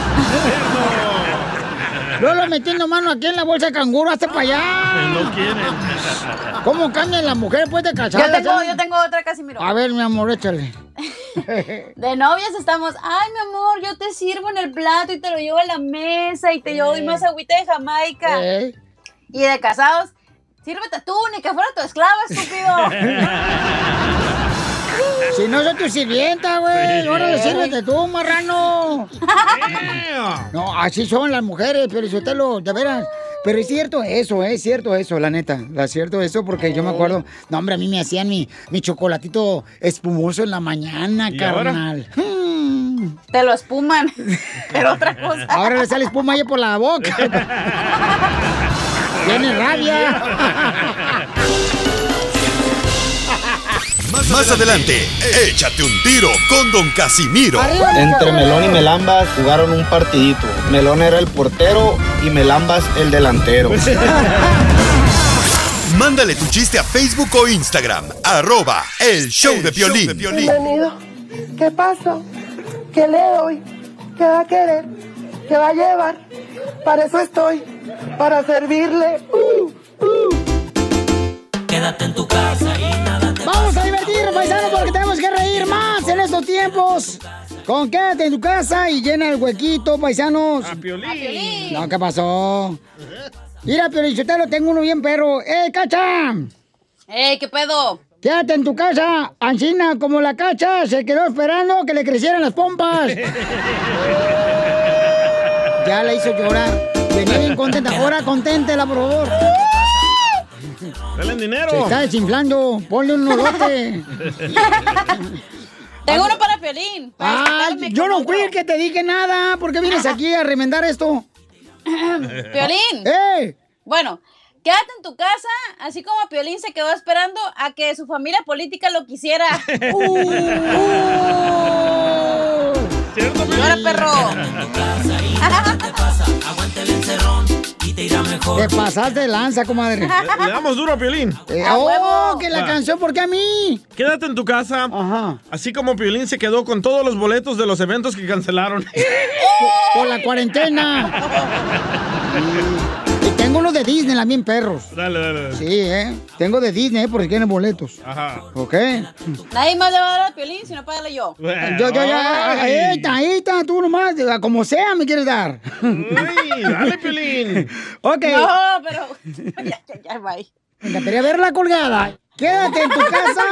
Lolo metiendo mano aquí en la bolsa de canguro, hasta para allá. No quieren. ¿Cómo cambian las mujeres después de Yo casadas? tengo, eh? yo tengo otra, Casimiro. A ver, mi amor, échale. De novias estamos, ay, mi amor, yo te sirvo en el plato y te lo llevo a la mesa y te llevo Eh. más agüita de Jamaica. Eh. Y de casados, sírvete tú, ni que fuera tu esclava, estúpido. Si no soy tu sirvienta, güey. Sí. Órale, sírvete tú, marrano. No, así son las mujeres, pero si usted lo, de veras. Pero es cierto eso, ¿eh? es cierto eso, la neta. Es cierto eso porque yo me acuerdo. No, hombre, a mí me hacían mi, mi chocolatito espumoso en la mañana, carnal. Te lo espuman. Pero otra cosa. Ahora le sale espuma ahí por la boca. Tiene rabia. Más, más adelante, échate un tiro con Don Casimiro. Entre Melón y Melambas jugaron un partidito. Melón era el portero y Melambas el delantero. Mándale tu chiste a Facebook o Instagram, arroba el show de violín. Bienvenido. ¿Qué pasa? ¿Qué le doy? ¿Qué va a querer? ¿Qué va a llevar? Para eso estoy. Para servirle. Uh, Quédate en tu casa y nada te Vamos a divertirnos, paisanos, porque tenemos que reír más en estos tiempos. Con quédate en tu casa y llena el huequito, paisanos. A Piolín. No, ¿qué pasó? Mira, Piolín, yo te lo tengo uno bien perro. ¡Eh, cacha! ¡Ey, qué pedo! Quédate en tu casa, Ancina, como la cacha se quedó esperando que le crecieran las pompas. ya la hizo llorar. Venía bien contenta. Ahora conténtela, por favor. Dale dinero. Se está desinflando. Ponle un nolote. Tengo uno para Piolín. Ah, yo no fui el que te dije nada. ¿Por qué vienes aquí a remendar esto? Piolín. ¡Eh! Bueno, quédate en tu casa, así como Piolín se quedó esperando a que su familia política lo quisiera. ¿Cierto, Ahora, perro. Te pasaste de lanza, comadre. Le, le damos duro a Piolín. Eh, ¡Oh, que la Va. canción! ¿Por qué a mí? Quédate en tu casa. Así como Piolín se quedó con todos los boletos de los eventos que cancelaron. Por la cuarentena. Tengo unos de Disney, también perros. Dale, dale, dale. Sí, ¿eh? Tengo de Disney, ¿eh? porque quieren boletos. Ajá. ¿Ok? Nadie más le va a dar a Piolín si no págale yo. Yo, yo, ya. Ay. Ahí está, ahí está, tú nomás. Como sea, me quieres dar. Uy, dale, Piolín. Ok. No, pero. ya, ya, ya, bye. Venga, quería ver la colgada. Quédate en tu casa.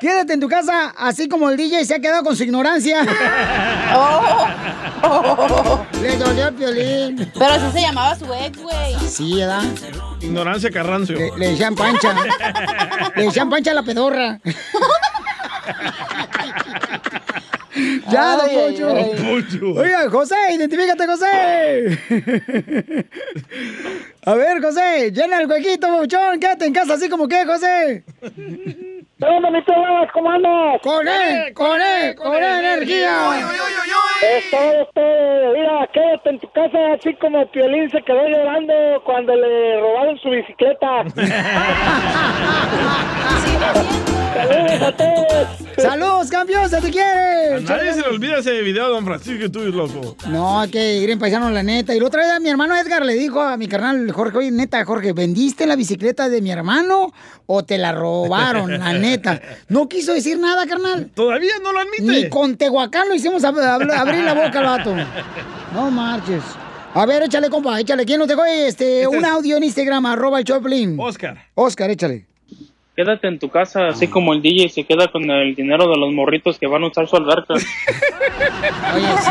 Quédate en tu casa, así como el DJ se ha quedado con su ignorancia. Le dolió al violín. Pero así se llamaba su ex, güey. Sí, ¿verdad? Ignorancia Carrancio. Le, le decían pancha. Le decían pancha a la pedorra. ya, don Ay, Poncho. ay, ay. Don. Oiga, José, identifícate, José. A ver, José, llena el huequito, Pauchón. Quédate en casa así como que, José. ¿Qué onda, mi pelado? ¿Cómo andas? Con él, con él, con él, energía. Esto, esto, mira, quédate en tu casa así como Piolín se quedó llorando cuando le robaron su bicicleta. Saludos a todos. Saludos, campeón, se te A quiere. nadie se le olvida ese video, don Francisco, y tú, loco. No, hay que ir en paisano, la neta. Y la otra vez a mi hermano Edgar le dijo a mi carnal Jorge, oye, neta, Jorge, ¿vendiste la bicicleta de mi hermano o te la robaron? La neta. No quiso decir nada, carnal. Todavía no lo admite. Ni con Tehuacán lo hicimos ab- ab- abrir la boca al vato. No marches. A ver, échale, compa, échale. ¿Quién nos dejó este, un audio en Instagram, arroba el Choplin? Oscar. Oscar, échale. Quédate en tu casa, así como el DJ se queda con el dinero de los morritos que van a usar su alberca. Oye, sí.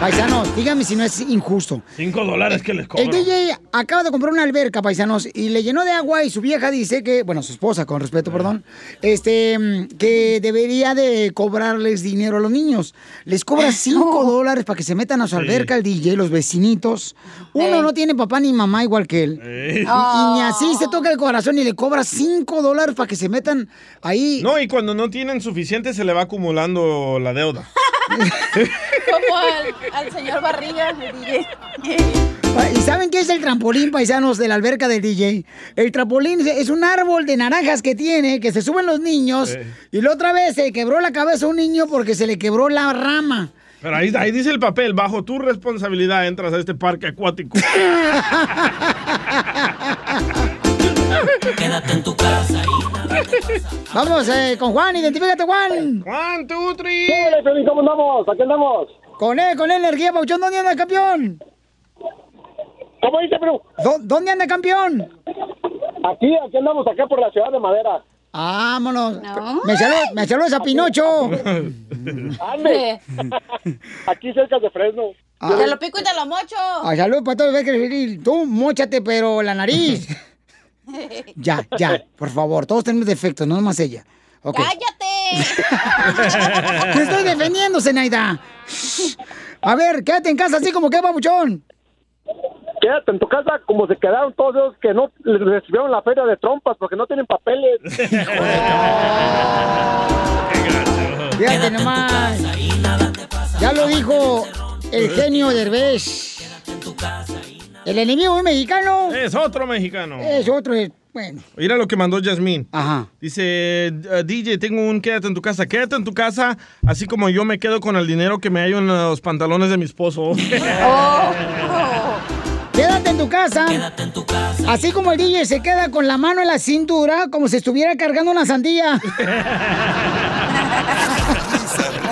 Paisanos, dígame si no es injusto. Cinco dólares que les El cobro. DJ acaba de comprar una alberca, paisanos, y le llenó de agua y su vieja dice que, bueno, su esposa, con respeto, perdón, este, que debería de cobrarles dinero a los niños. Les cobra cinco dólares para que se metan a su alberca el DJ, los vecinitos. Uno no tiene papá ni mamá igual que él. Y, y ni así se toca el corazón y le cobra cinco dólares para que se metan ahí. No, y cuando no tienen suficiente se le va acumulando la deuda. Como al, al señor Barriga, el DJ. ¿Y saben qué es el trampolín, paisanos, de la alberca del DJ? El trampolín es- es un árbol de naranjas que tiene, que se suben los niños, y la otra vez se quebró la cabeza a un niño porque se le quebró la rama. Pero ahí, ahí dice el papel, bajo tu responsabilidad entras a este parque acuático. Quédate en tu casa Vamos eh, con Juan, identifícate, Juan. Juan, tú, tri. ¿Cómo andamos? ¿Aquí andamos? Con él, con él, energía, Pauchón. ¿Dónde anda, campeón? ¿Cómo dice, bro? ¿Dónde anda, campeón? Aquí, aquí andamos, acá por la ciudad de Madera. Vámonos. Me saludas me saludas a Pinocho. Ande. Aquí cerca de Fresno. Te lo pico y te lo mocho. Ay, salud para todos. Tú, mochate, pero la nariz. ya, ya, por favor. Todos tenemos defectos, no nomás ella. ¡Cállate! Te estoy defendiendo, Zenaida. A ver, quédate en casa así como que, babuchón. Quédate en tu casa como se quedaron todos esos que no les recibieron la feria de trompas porque no tienen papeles. Fíjate nomás. Ya lo dijo el genio Derbez. El enemigo es mexicano. Es otro mexicano. Es otro, bueno. Mira lo que mandó Yasmín. Ajá. Dice, "Eh, DJ, tengo un quédate en tu casa. Quédate en tu casa, así como yo me quedo con el dinero que me hallo en los pantalones de mi esposo. Quédate en tu casa. Así como el DJ se queda con la mano en la cintura, como si estuviera cargando una sandía.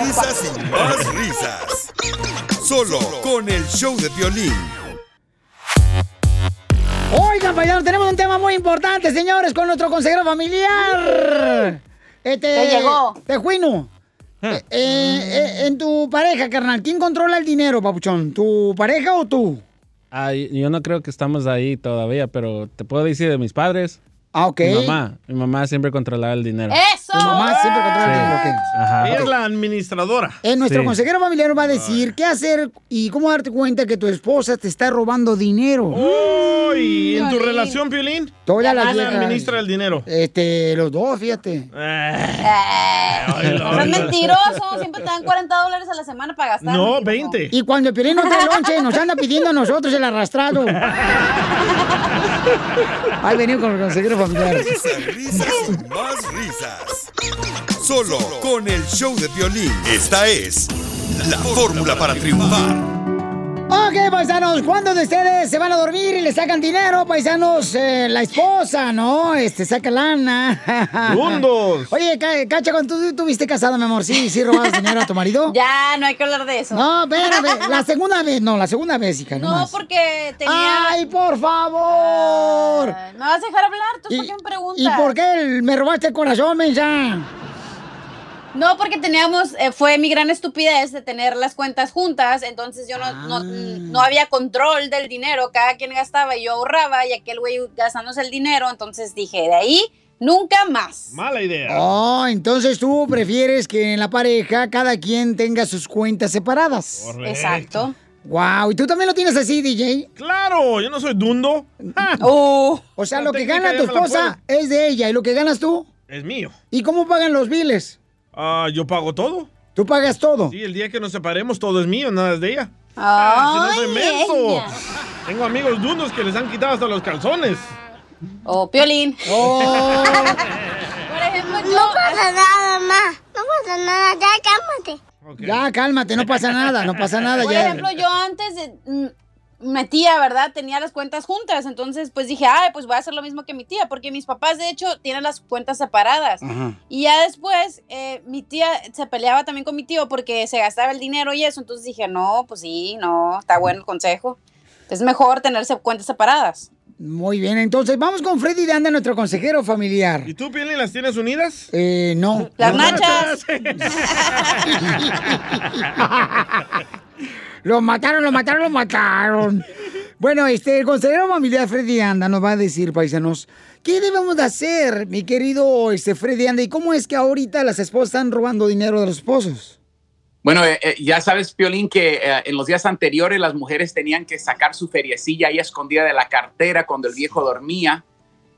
Risas y más risas. Solo con el show de violín. Oigan, paisanos, tenemos un tema muy importante, señores, con nuestro consejero familiar. Este, Te llegó. Tejuino. Eh, eh, eh, en tu pareja, carnal, ¿quién controla el dinero, papuchón? ¿Tu pareja o tú? Ay, yo no creo que estamos ahí todavía, pero te puedo decir de mis padres. Ah, ok. Mi mamá. Mi mamá siempre controlaba el dinero. ¡Eso! Tu mamá siempre controla el dinero, ok. Ajá. Ella es la administradora. Eh, nuestro Sí. consejero familiar nos va a decir qué hacer y cómo darte cuenta que tu esposa te está robando dinero. Oh, ¿y en tu relación, Piolín? Todas las ¿Quién administra el dinero? Este, los dos, fíjate. Eh, Son mentirosos. Siempre te dan 40 dólares a la semana para gastar. No, 20. Y cuando el Piolín no trae lonche, nos anda pidiendo a nosotros el arrastrado. Ahí venimos con el consejero familiar. Risas, risas más risas. Solo con el show de violín. Esta es la fórmula para triunfar. Ok, paisanos, ¿cuándo de ustedes se van a dormir y le sacan dinero, paisanos? Eh, la esposa, ¿no? Este, saca lana. Mundos. Oye, Ca- Cacha, cuando tú estuviste casada, mi amor, ¿sí, sí robabas dinero a tu marido? Ya, no hay que hablar de eso. No, espérame, la segunda vez, no, la segunda vez, hija, no No, más. porque tenía... ¡Ay, por favor! ¿Me vas a dejar hablar? ¿Tú ¿Y- por qué me preguntas? ¿Y por qué me robaste el corazón, mensa? No, porque teníamos, eh, fue mi gran estupidez de tener las cuentas juntas, entonces yo no, no, Ah. no había control del dinero, cada quien gastaba y yo ahorraba y aquel güey gastándose el dinero, entonces dije, de ahí nunca más. Mala idea. Oh, entonces tú prefieres que en la pareja cada quien tenga sus cuentas separadas. Exacto. Wow, ¿y tú también lo tienes así, DJ? Claro, yo no soy dundo. Oh. O sea, La lo que gana tu esposa es de ella y lo que ganas tú. Es mío. ¿Y cómo pagan los biles? Ah, yo pago todo. ¿Tú pagas todo? Sí, el día que nos separemos todo es mío, nada es de ella. Ay, Ah, si no soy menso. ella. Tengo amigos dundos que les han quitado hasta los calzones. Oh, Piolín. Oh. Por ejemplo, yo... No pasa nada, ma. No pasa nada, ya cálmate. Ya, cálmate, no pasa nada, no pasa nada Por ya. ejemplo, yo antes de- mm, mi tía, ¿verdad? Tenía las cuentas juntas, entonces pues dije, ay, pues voy a hacer lo mismo que mi tía, porque mis papás de hecho tienen las cuentas separadas. Ajá. Y ya después eh, mi tía se peleaba también con mi tío porque se gastaba el dinero y eso, entonces dije, no, pues sí, no, está bueno el consejo. Es mejor tener cuentas separadas. Muy bien, entonces vamos con Freddy de Anda, nuestro consejero familiar. ¿Y tú, Piolín, las tienes unidas? Eh, no. Las nachas. Lo mataron, lo mataron, lo mataron. Bueno, este, el consejero familiar Freddy Anda nos va a decir, paisanos, ¿qué debemos de hacer, mi querido este, Freddy Anda? ¿Y cómo es que ahorita las esposas están robando dinero de los esposos? Bueno, eh, eh, ya sabes, Piolín, que eh, en los días anteriores las mujeres tenían que sacar su feriecilla ahí escondida de la cartera cuando el viejo dormía.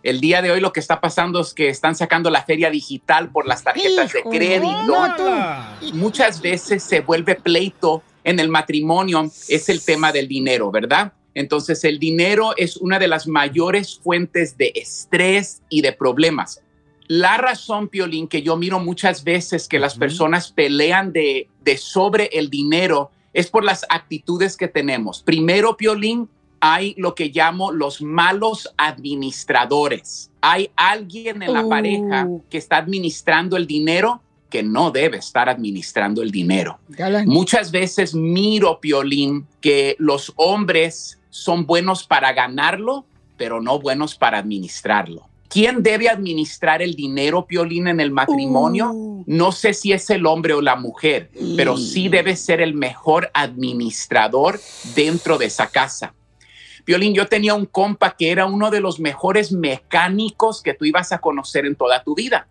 El día de hoy lo que está pasando es que están sacando la feria digital por las tarjetas Hijo, de crédito. no. Muchas veces se vuelve pleito en el matrimonio, es el tema del dinero, ¿verdad? Entonces el dinero es una de las mayores fuentes de estrés y de problemas. La razón, Piolín, que yo miro muchas veces que las personas pelean de, de sobre el dinero es por las actitudes que tenemos. Primero, Piolín, hay lo que llamo los malos administradores. Hay alguien en la Uh. pareja que está administrando el dinero que no debe estar administrando el dinero. Muchas veces miro, Piolín, que los hombres son buenos para ganarlo, pero no buenos para administrarlo. ¿Quién debe administrar el dinero, Piolín, en el matrimonio? No sé si es el hombre o la mujer, pero sí debe ser el mejor administrador dentro de esa casa. Piolín, yo tenía un compa que era uno de los mejores mecánicos que tú ibas a conocer en toda tu vida.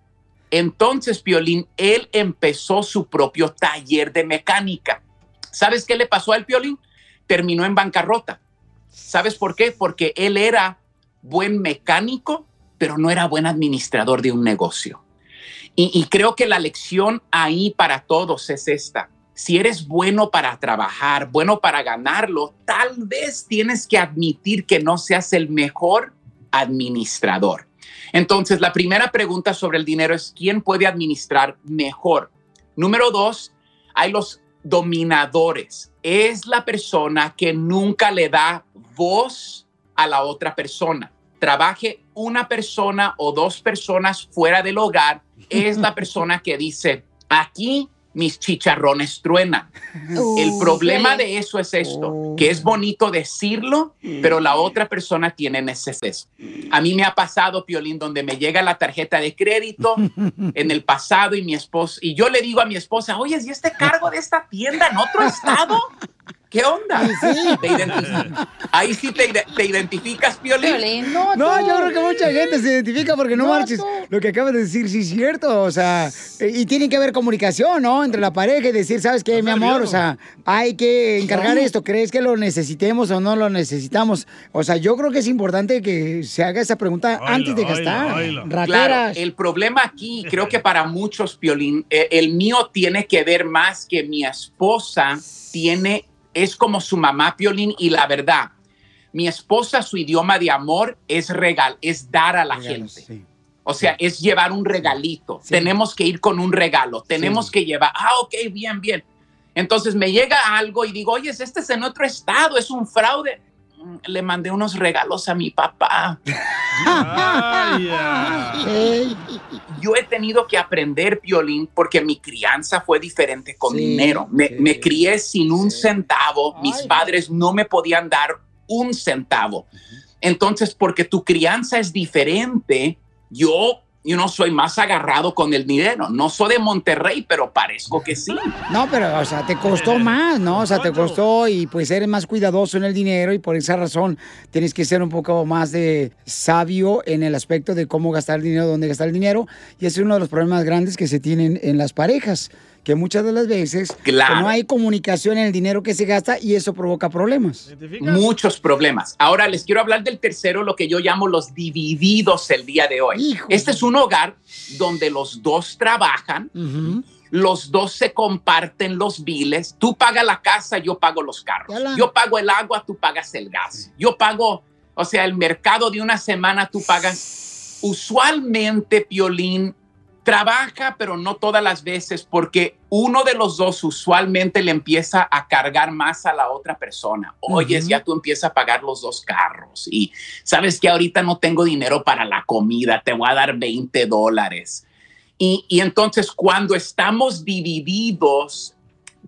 Entonces, Piolín, él empezó su propio taller de mecánica. ¿Sabes qué le pasó al Piolín? Terminó en bancarrota. ¿Sabes por qué? Porque él era buen mecánico, pero no era buen administrador de un negocio. Y, y creo que la lección ahí para todos es esta. Si eres bueno para trabajar, bueno para ganarlo, tal vez tienes que admitir que no seas el mejor administrador. Entonces, la primera pregunta sobre el dinero es, ¿quién puede administrar mejor? Número dos, hay los dominadores. Es la persona que nunca le da voz a la otra persona. Trabaje una persona o dos personas fuera del hogar, es la persona que dice, aquí mis chicharrones truenan. El problema de eso es esto, que es bonito decirlo, pero la otra persona tiene necesidades. A mí me ha pasado, Piolín, donde me llega la tarjeta de crédito en el pasado y mi esposa, y yo le digo a mi esposa, oye, ¿y este cargo de esta tienda en otro estado? ¿Qué onda? Te identifi- Ahí sí te, ide- te identificas, Piolín. No, yo creo que mucha gente se identifica porque no, marches. Lo que acabas de decir, sí es cierto. O sea, y tiene que haber comunicación, ¿no? Entre la pareja y decir, ¿sabes qué, mi amor? O sea, hay que encargar esto. ¿Crees que lo necesitemos o no lo necesitamos? O sea, yo creo que es importante que se haga esa pregunta antes de gastar. Claro, el problema aquí, creo que para muchos, Piolín, eh, el mío tiene que ver más que mi esposa tiene, es como su mamá, Piolín, y la verdad, mi esposa, su idioma de amor es regal, es dar a la gente. O sea, es llevar un regalito. Tenemos que ir con un regalo. Tenemos que llevar, ah, ok, bien, bien. Entonces me llega algo y digo, oye, este es en otro estado, es un fraude. Mm, Le mandé unos regalos a mi papá. Yo he tenido que aprender violín porque mi crianza fue diferente con Sí, dinero. Me, me crié sin un centavo. Mis padres no me podían dar un centavo. Entonces, porque tu crianza es diferente, yo, yo no soy más agarrado con el dinero. No soy de Monterrey, pero parezco que sí. No, pero, o sea, te costó más, ¿no? O sea, te costó y pues eres más cuidadoso en el dinero y por esa razón tienes que ser un poco más de sabio en el aspecto de cómo gastar el dinero, dónde gastar el dinero. Y ese es uno de los problemas grandes que se tienen en las parejas, que muchas de las veces Claro. que no hay comunicación en el dinero que se gasta y eso provoca problemas. Muchos problemas. Ahora les quiero hablar del tercero, lo que yo llamo los divididos el día de hoy. Este es un hogar donde los dos trabajan, los dos se comparten los biles. Tú pagas la casa, yo pago los carros. Yala. Yo pago el agua, tú pagas el gas. Yo pago, o sea, el mercado de una semana, tú pagas. Usualmente, Piolín trabaja, pero no todas las veces, porque uno de los dos usualmente le empieza a cargar más a la otra persona. Oye, ya tú empiezas a pagar los dos carros y sabes que ahorita no tengo dinero para la comida, te voy a dar 20 dólares. Y, y entonces cuando estamos divididos,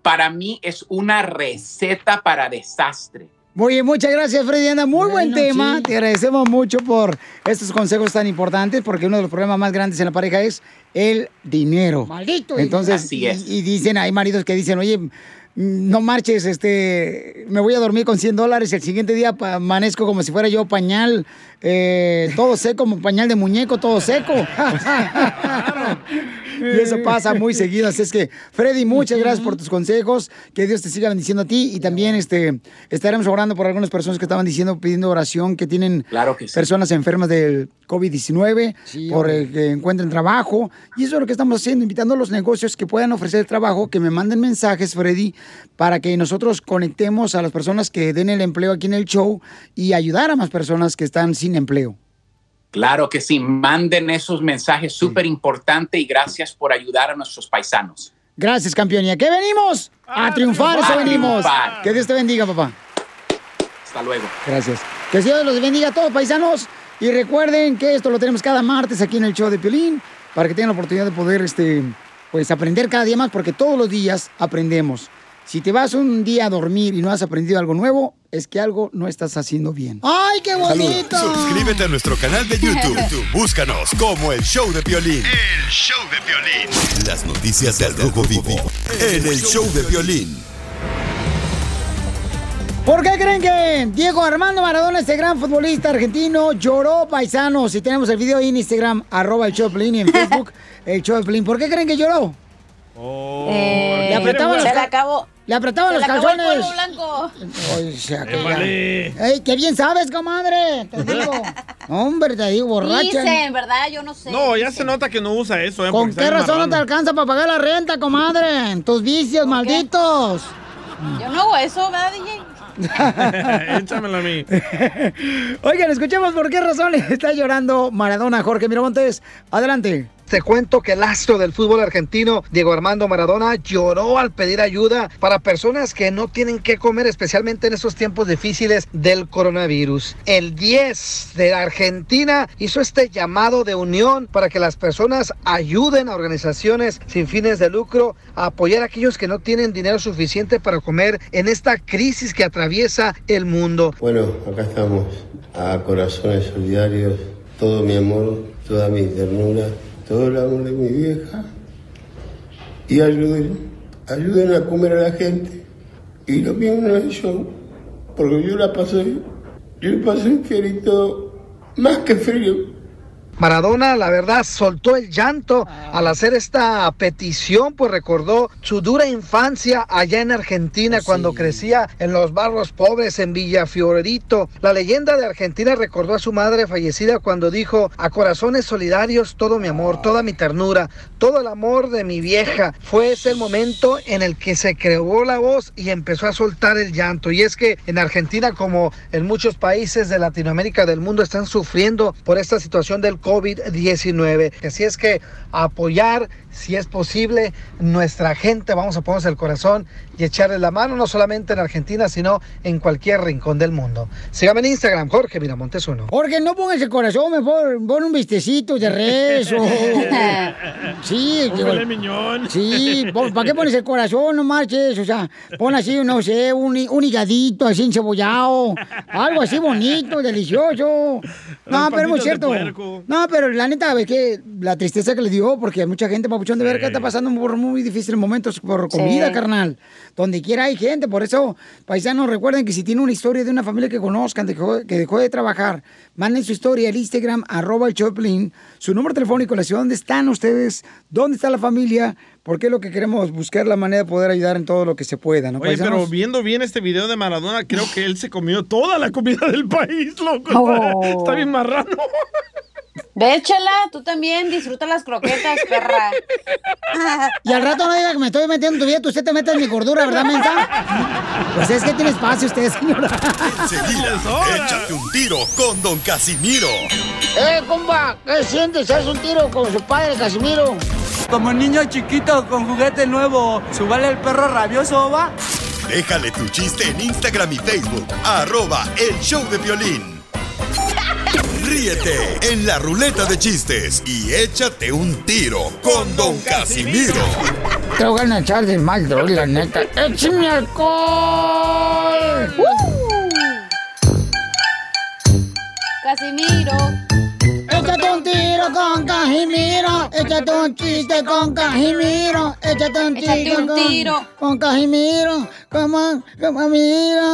para mí es una receta para desastre. Muy bien, muchas gracias, Freddy. Anda, muy buen tema. Te agradecemos mucho por estos consejos tan importantes, porque uno de los problemas más grandes en la pareja es el dinero. Maldito. Entonces, Así es. Y, y dicen, hay maridos que dicen, oye, no marches, este, me voy a dormir con 100 dólares, el siguiente día amanezco como si fuera yo pañal, eh, todo seco, como pañal de muñeco, todo seco. Y eso pasa muy seguido. Así es que, Freddy, muchas gracias por tus consejos. Que Dios te siga bendiciendo a ti. Y también este, estaremos orando por algunas personas que estaban diciendo, pidiendo oración, que tienen Claro que sí. personas enfermas del COVID-19, por el que encuentren trabajo. Y eso es lo que estamos haciendo, invitando a los negocios que puedan ofrecer trabajo, que me manden mensajes, Freddy, para que nosotros conectemos a las personas que den el empleo aquí en el show y ayudar a más personas que están sin empleo. Claro que sí, manden esos mensajes súper importantes y gracias por ayudar a nuestros paisanos. Gracias, campeón. ¿Y a qué venimos? A, triunfar, eso A venimos. triunfar. Que Dios te bendiga, papá. Hasta luego. Gracias. Que Dios los bendiga a todos, paisanos. Y recuerden que esto lo tenemos cada martes aquí en el show de Piolín, para que tengan la oportunidad de poder este, pues, aprender cada día más, porque todos los días aprendemos. Si te vas un día a dormir y no has aprendido algo nuevo, es que algo no estás haciendo bien. ¡Ay, qué bonito! Suscríbete a nuestro canal de YouTube. YouTube, Búscanos como el show de violín. El show de violín. Las noticias del rojo vivo en el show de violín. ¿Por qué creen que Diego Armando Maradona, este gran futbolista argentino, lloró paisanos? Si tenemos el video ahí en Instagram, arroba el show de Piolín, y en Facebook, el show de Piolín. ¿Por qué creen que lloró? Eh, le apretaban se los, le ca- acabó. Le apretaban los calzones. Ay, sea, que Ey, qué bien sabes, comadre. Te digo. Hombre, te digo, borracha. Dicen, ¿verdad? Yo no sé. No, ya se nota que no usa eso, ¿eh? ¿Con qué razón no te alcanza para pagar la renta, comadre? Tus vicios malditos. Yo no hago eso, ¿verdad, DJ? Échamela a mí. Oigan, escuchemos por qué razón está llorando Maradona, Jorge Miramontes. Adelante. Te cuento que el astro del fútbol argentino, Diego Armando Maradona, lloró al pedir ayuda para personas que no tienen qué comer, especialmente en estos tiempos difíciles del coronavirus. El 10 de Argentina hizo este llamado de unión para que las personas ayuden a organizaciones sin fines de lucro a apoyar a aquellos que no tienen dinero suficiente para comer en esta crisis que atraviesa el mundo. Bueno, acá estamos, a corazones solidarios, todo mi amor, toda mi ternura, todo el amor de mi vieja. Y ayuden, ayuden a comer a la gente. Y lo es yo, porque yo la pasé, yo pasé fierito, más que frío. Maradona, la verdad, soltó el llanto al hacer esta petición, pues recordó su dura infancia allá en Argentina cuando crecía en los barrios pobres en Villa Fiorito. La leyenda de Argentina recordó a su madre fallecida cuando dijo, a corazones solidarios, todo mi amor, toda mi ternura, todo el amor de mi vieja. Fue ese el momento en el que se creó la voz y empezó a soltar el llanto. Y es que en Argentina, como en muchos países de Latinoamérica del mundo, están sufriendo por esta situación del COVID-19. Así es que apoyar, si es posible, nuestra gente, vamos a ponernos el corazón y echarle la mano, no solamente en Argentina, sino en cualquier rincón del mundo. Sígame en Instagram, Jorge Miramontes uno. Jorge, no pongas el corazón, mejor pon un vistecito de rezo. Sí, Un filet miñón. Sí, ¿para qué pones el corazón? No marches, o sea, pon así, no sé, un, un higadito así encebollado, algo así bonito, delicioso. No, pero es muy cierto. No, pero la neta, es que la tristeza que le dio, porque mucha gente, papuchón, de ver que está pasando por muy difíciles momentos por comida, Sí. carnal. Donde quiera hay gente, por eso, paisanos, recuerden que si tiene una historia de una familia que conozcan, dejó- que dejó de trabajar, manden su historia al Instagram, arroba el Choplin, su número telefónico, la ciudad donde están ustedes, dónde está la familia, porque es lo que queremos, buscar la manera de poder ayudar en todo lo que se pueda, ¿no, Oye, pero paisanos? viendo bien este video de Maradona, creo que él se comió toda la comida del país, loco. Oh. Está bien marrano. Ve, Chela, tú también disfruta las croquetas, perra. Y al rato no diga que me estoy metiendo en tu vida, usted te mete en mi gordura, ¿verdad, mensa? Pues es que tiene espacio usted, señora. Enseguida, échate un tiro con Don Casimiro. ¡Eh, compa! ¿Qué sientes? ¿Haz un tiro con su padre, Casimiro? Como niño chiquito con juguete nuevo, ¿subale el perro rabioso, va? Déjale tu chiste en Instagram y Facebook. Arroba el show de violín. Ríete en la ruleta de chistes y échate un tiro con Don Casimiro. Te voy a echar de mal, droga, la neta. ¡Échame alcohol! Casimiro. Échate un tiro con Casimiro. Échate un chiste con Casimiro. Échate un Échate tiro, un con, tiro. con Casimiro. Como, Casimiro.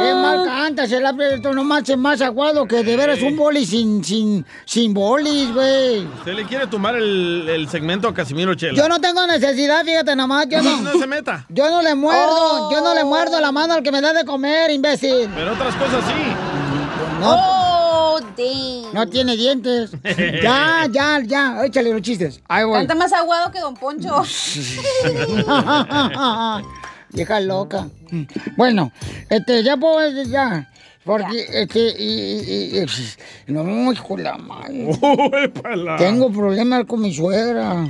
Qué mal cantas, el aprieto nomás es más aguado que de veras un boli sin, sin, sin bolis, güey. Usted le quiere tomar el, el segmento a Casimiro Chela. Yo no tengo necesidad, fíjate nomás. Yo no, No se meta. yo no le muerdo, Oh. yo no le muerdo la mano al que me da de comer, imbécil. Pero otras cosas sí. No, Oh, damn. no tiene dientes. Ya, ya, ya, échale los chistes. Ahí voy. Canta más aguado que Don Poncho. Vieja loca. Bueno, este, ya puedo, ya. Porque, este, y, y- y- no, hijo de la madre. Tengo problemas con mi suegra.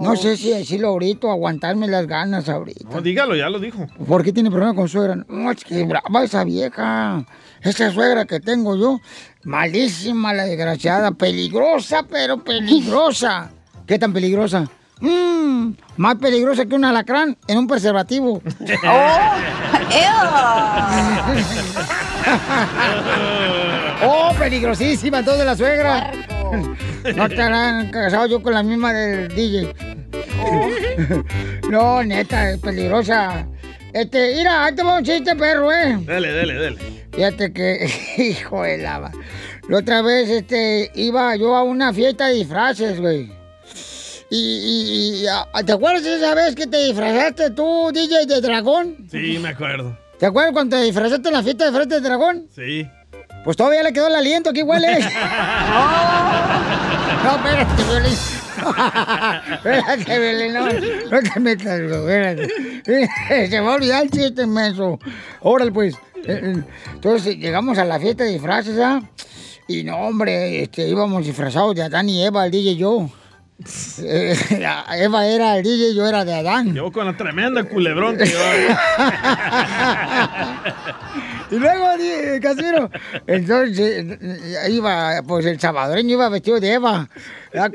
No sé si decirlo ahorita o aguantarme las ganas ahorita. No, dígalo, ya lo dijo. ¿Por qué tiene problemas con suegra? No, es que brava esa vieja. Esa suegra que tengo yo, malísima la desgraciada, peligrosa, pero peligrosa. ¿Qué tan peligrosa? Mmm, más peligrosa que un alacrán en un preservativo. ¡Oh, peligrosísima! Entonces la suegra. No han casado yo con la misma del DJ. No, neta, es peligrosa. Este, mira, ahí te va un chiste, perro, ¿eh? Dale, dale, dale. Fíjate que, hijo de lava. La otra vez, este, iba yo a una fiesta de disfraces, güey. Y, y- y, ¿te acuerdas de esa vez que te disfrazaste tú, DJ de dragón? Sí, me acuerdo. ¿Te acuerdas cuando te disfrazaste en la fiesta de frente de dragón? Sí. Pues todavía le quedó el aliento, aquí huele. No, espérate, Violín. espérate, Violín, no, no te metas, espérate. Se va a olvidar el chiste inmenso. Órale, pues. Entonces llegamos a la fiesta de disfraces, ¿ah? Y no, hombre, este, íbamos disfrazados de Adán y Eva, el DJ y yo. Eh, Eva era el DJ, yo era de Adán. Yo con la tremenda culebrón que llevaba. Y luego, Casimiro, entonces iba, pues el salvadoreño iba vestido de Eva,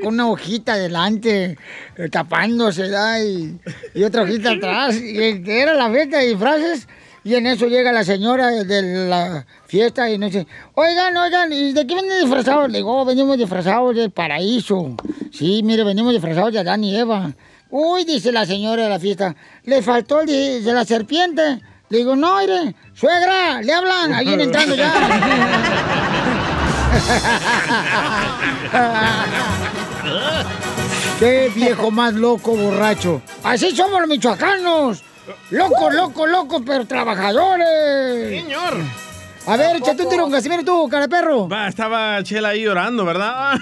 con una hojita delante, eh, tapándose. Y, y otra hojita atrás. Y era la fiesta de disfraces. Y en eso llega la señora de la fiesta y nos dice, oigan, oigan, ¿y de qué vienen disfrazados? Le digo, "Oh, venimos disfrazados del paraíso. Sí, mire, venimos disfrazados de Adán y Eva. Uy, dice la señora de la fiesta, le faltó el de la serpiente. Le digo, no, mire, suegra, le hablan, ahí viene entrando ya. Qué viejo más loco, borracho. Así somos los michoacanos. Locos, locos, locos, pero trabajadores. Señor. A ver, échate un tiro Casimiro tú, cara de perro. Va, estaba Chela ahí llorando, ¿verdad?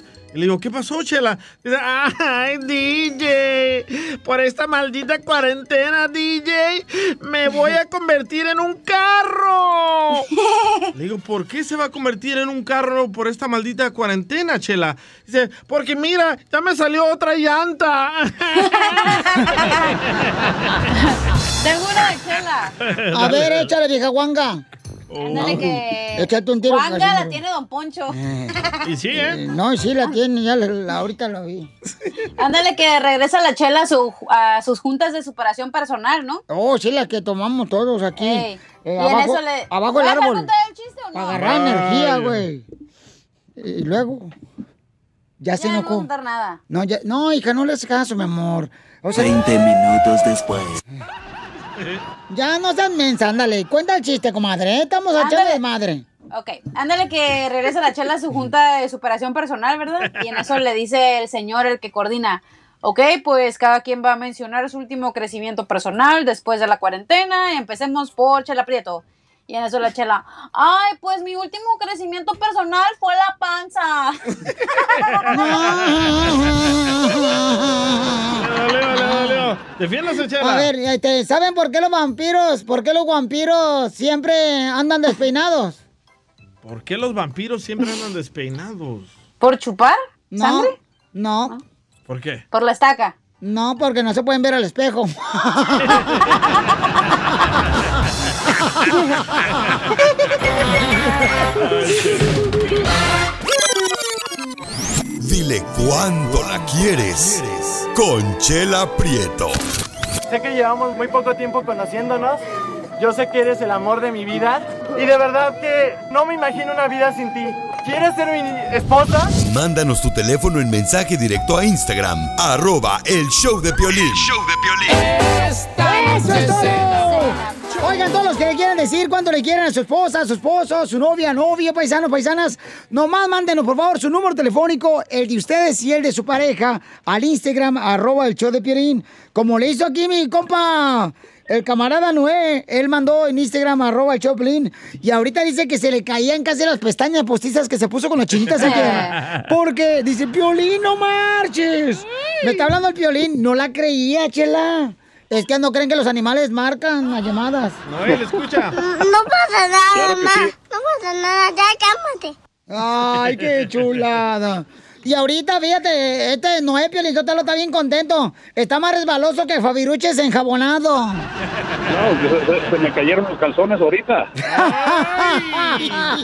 Y le digo, ¿qué pasó, Chela? Dice, ay, DJ, por esta maldita cuarentena, DJ, me voy a convertir en un carro. Le digo, ¿por qué se va a convertir en un carro por esta maldita cuarentena, Chela? Dice, porque mira, ya me salió otra llanta. Tengo una de chela. A ver, échale, vieja guanga. Ándale que. Échate un tiro Juanga la tiene Don Poncho. Y sí, ¿eh? No, sí la tiene, ya la- la- ahorita lo vi. Ándale que regresa la chela a, su- a sus juntas de superación personal, ¿no? Oh, sí, la que tomamos todos aquí. Eh, Y en abajo, eso le- abajo el ¿Vas a árbol. contar el chiste o no? Para agarrar energía, güey. Y luego. Ya se Ya no voy a enojó. contar nada. No, ya, no, hija, no le hagas caso, mi amor. O sea, 20 minutos después. Ya no seas mensa, ándale. Cuenta el chiste, comadre. ¿eh? Estamos a de madre. Ok, ándale que regresa la chela a su junta de superación personal, ¿verdad? Y en eso le dice el señor, el que coordina, ok, pues cada quien va a mencionar su último crecimiento personal después de la cuarentena. Empecemos por Chela Prieto. Y en eso la chela, ay, pues mi último crecimiento personal fue la panza. Defiéndase, Chela. A ver, este, ¿saben por qué los vampiros, por qué los vampiros siempre andan despeinados? ¿Por qué los vampiros siempre andan despeinados? ¿Por chupar? No, ¿Sangre? No. ¿Por qué? Por la estaca. No, porque no se pueden ver al espejo. Dile cuándo la quieres. Conchela Prieto. Sé que llevamos muy poco tiempo conociéndonos. Yo sé que eres el amor de mi vida. Y de verdad que no me imagino una vida sin ti. ¿Quieres ser mi esposa? Mándanos tu teléfono en mensaje directo a Instagram. Arroba el show de Piolín. ¡Eso es todo! Oigan, todos los que le quieran decir cuánto le quieren a su esposa, a su esposo, a su novia, novio, paisanos, paisanas, nomás mándenos, por favor, su número telefónico, el de ustedes y el de su pareja, al Instagram, arroba el show de Pierín. Como le hizo aquí mi compa, el camarada Noé, él mandó en Instagram, arroba el show Piolín, y ahorita dice que se le caían casi las pestañas postizas que se puso con las chinitas aquí. Porque dice, Piolín, no marches. Me está hablando el Piolín, no la creía, chela. Es que no creen que los animales marcan las llamadas. No, él escucha. No pasa nada, Claro que mamá. sí. No pasa nada, ya cálmate. Ay, qué chulada. Y ahorita, fíjate, este Noé Piolizotelo está bien contento. Está más resbaloso que Fabiruches enjabonado. No, se, me cayeron los calzones ahorita.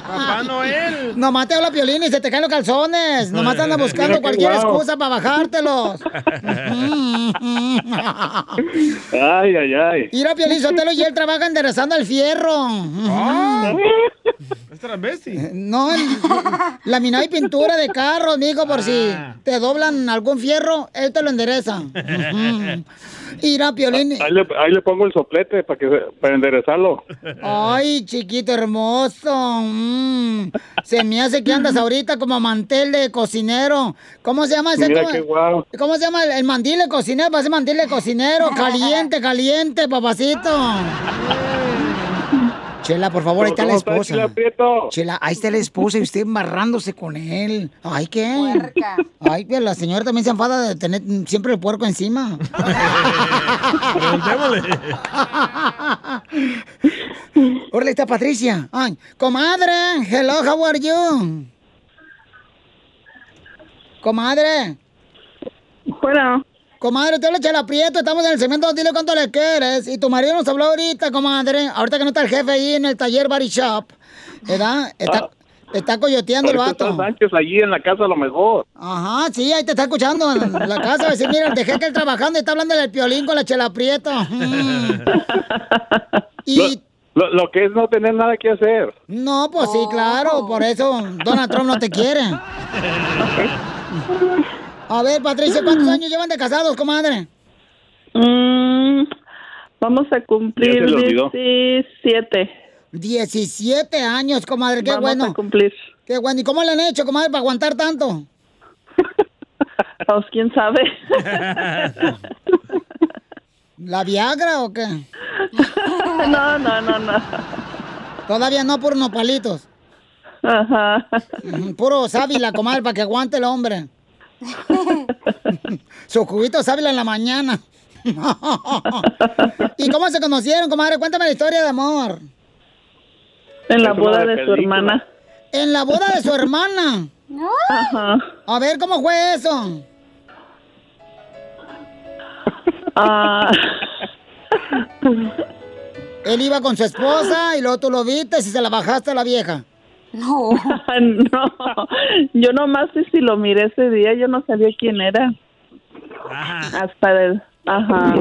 Papá Noel. Nomás te habla Piolín y se te caen los calzones. Nomás anda buscando cualquier guau. excusa para bajártelos. Ay, ay, ay. Mira, Piolín Sotelo y él trabaja enderezando el fierro. Ah. Es travesti. No, el- laminado y pintura de carros, mijo, por si Ah. te doblan algún fierro, él te lo endereza. Mira, Piolín. Ahí le, ahí le pongo el soplete para que se- para enderezarlo. Ay, chiquito hermoso. Mm. Se me hace que andas ahorita como mantel de cocinero. ¿Cómo se llama ese? Mira ¿Cómo, qué guau. cómo se llama el, el mandil de cocinero? Parece mandil de cocinero. Caliente, caliente, papacito. Chela, por favor, ahí está la ¿Cómo estás, esposa. Chela ahí está la esposa y usted embarrándose con él. Ay, ¿qué? Ay, que la señora también se enfada de tener siempre el puerco encima. Preguntémosle. Hola, está Patricia. Ay, comadre, hello, how are you? Comadre. Bueno. Comadre, te habla Chela Prieto, estamos en el segmento Dile cuánto le quieres. Y tu marido nos habló ahorita, comadre. Ahorita que no está el jefe ahí en el taller Body Shop. ¿Verdad? Está, está coyoteando el vato. está Sánchez allí en la casa a lo mejor. Ajá, sí, ahí te está escuchando en la casa. A decir, mira, dejé que él trabajando y está hablando del piolín con la Chela Prieto. Mm. Y Lo, lo- lo que es no tener nada que hacer. no, pues sí, claro, por eso Donald Trump no te quiere. A ver, Patricia, ¿cuántos años llevan de casados, comadre? Mm, vamos a cumplir Ya se le olvidó. 17. 17 años, comadre, qué Vamos bueno. a cumplir. Qué bueno. ¿Y cómo le han hecho, comadre, para aguantar tanto? Pues quién sabe. ¿La Viagra o qué? No, no, no, no. Todavía no por unos palitos. Ajá. Puro sábila, comadre, para que aguante el hombre. Su juguito sábila en la mañana. ¿Y cómo se conocieron, comadre? Cuéntame la historia de amor. En la boda de de su hermana. En la boda de su hermana. Ajá. A ver, ¿cómo fue eso? Ah. Él iba con su esposa y luego tú lo viste y se la bajaste a la vieja. No. no. Yo nomás si lo miré ese día, yo no sabía quién era. Hasta el, ajá.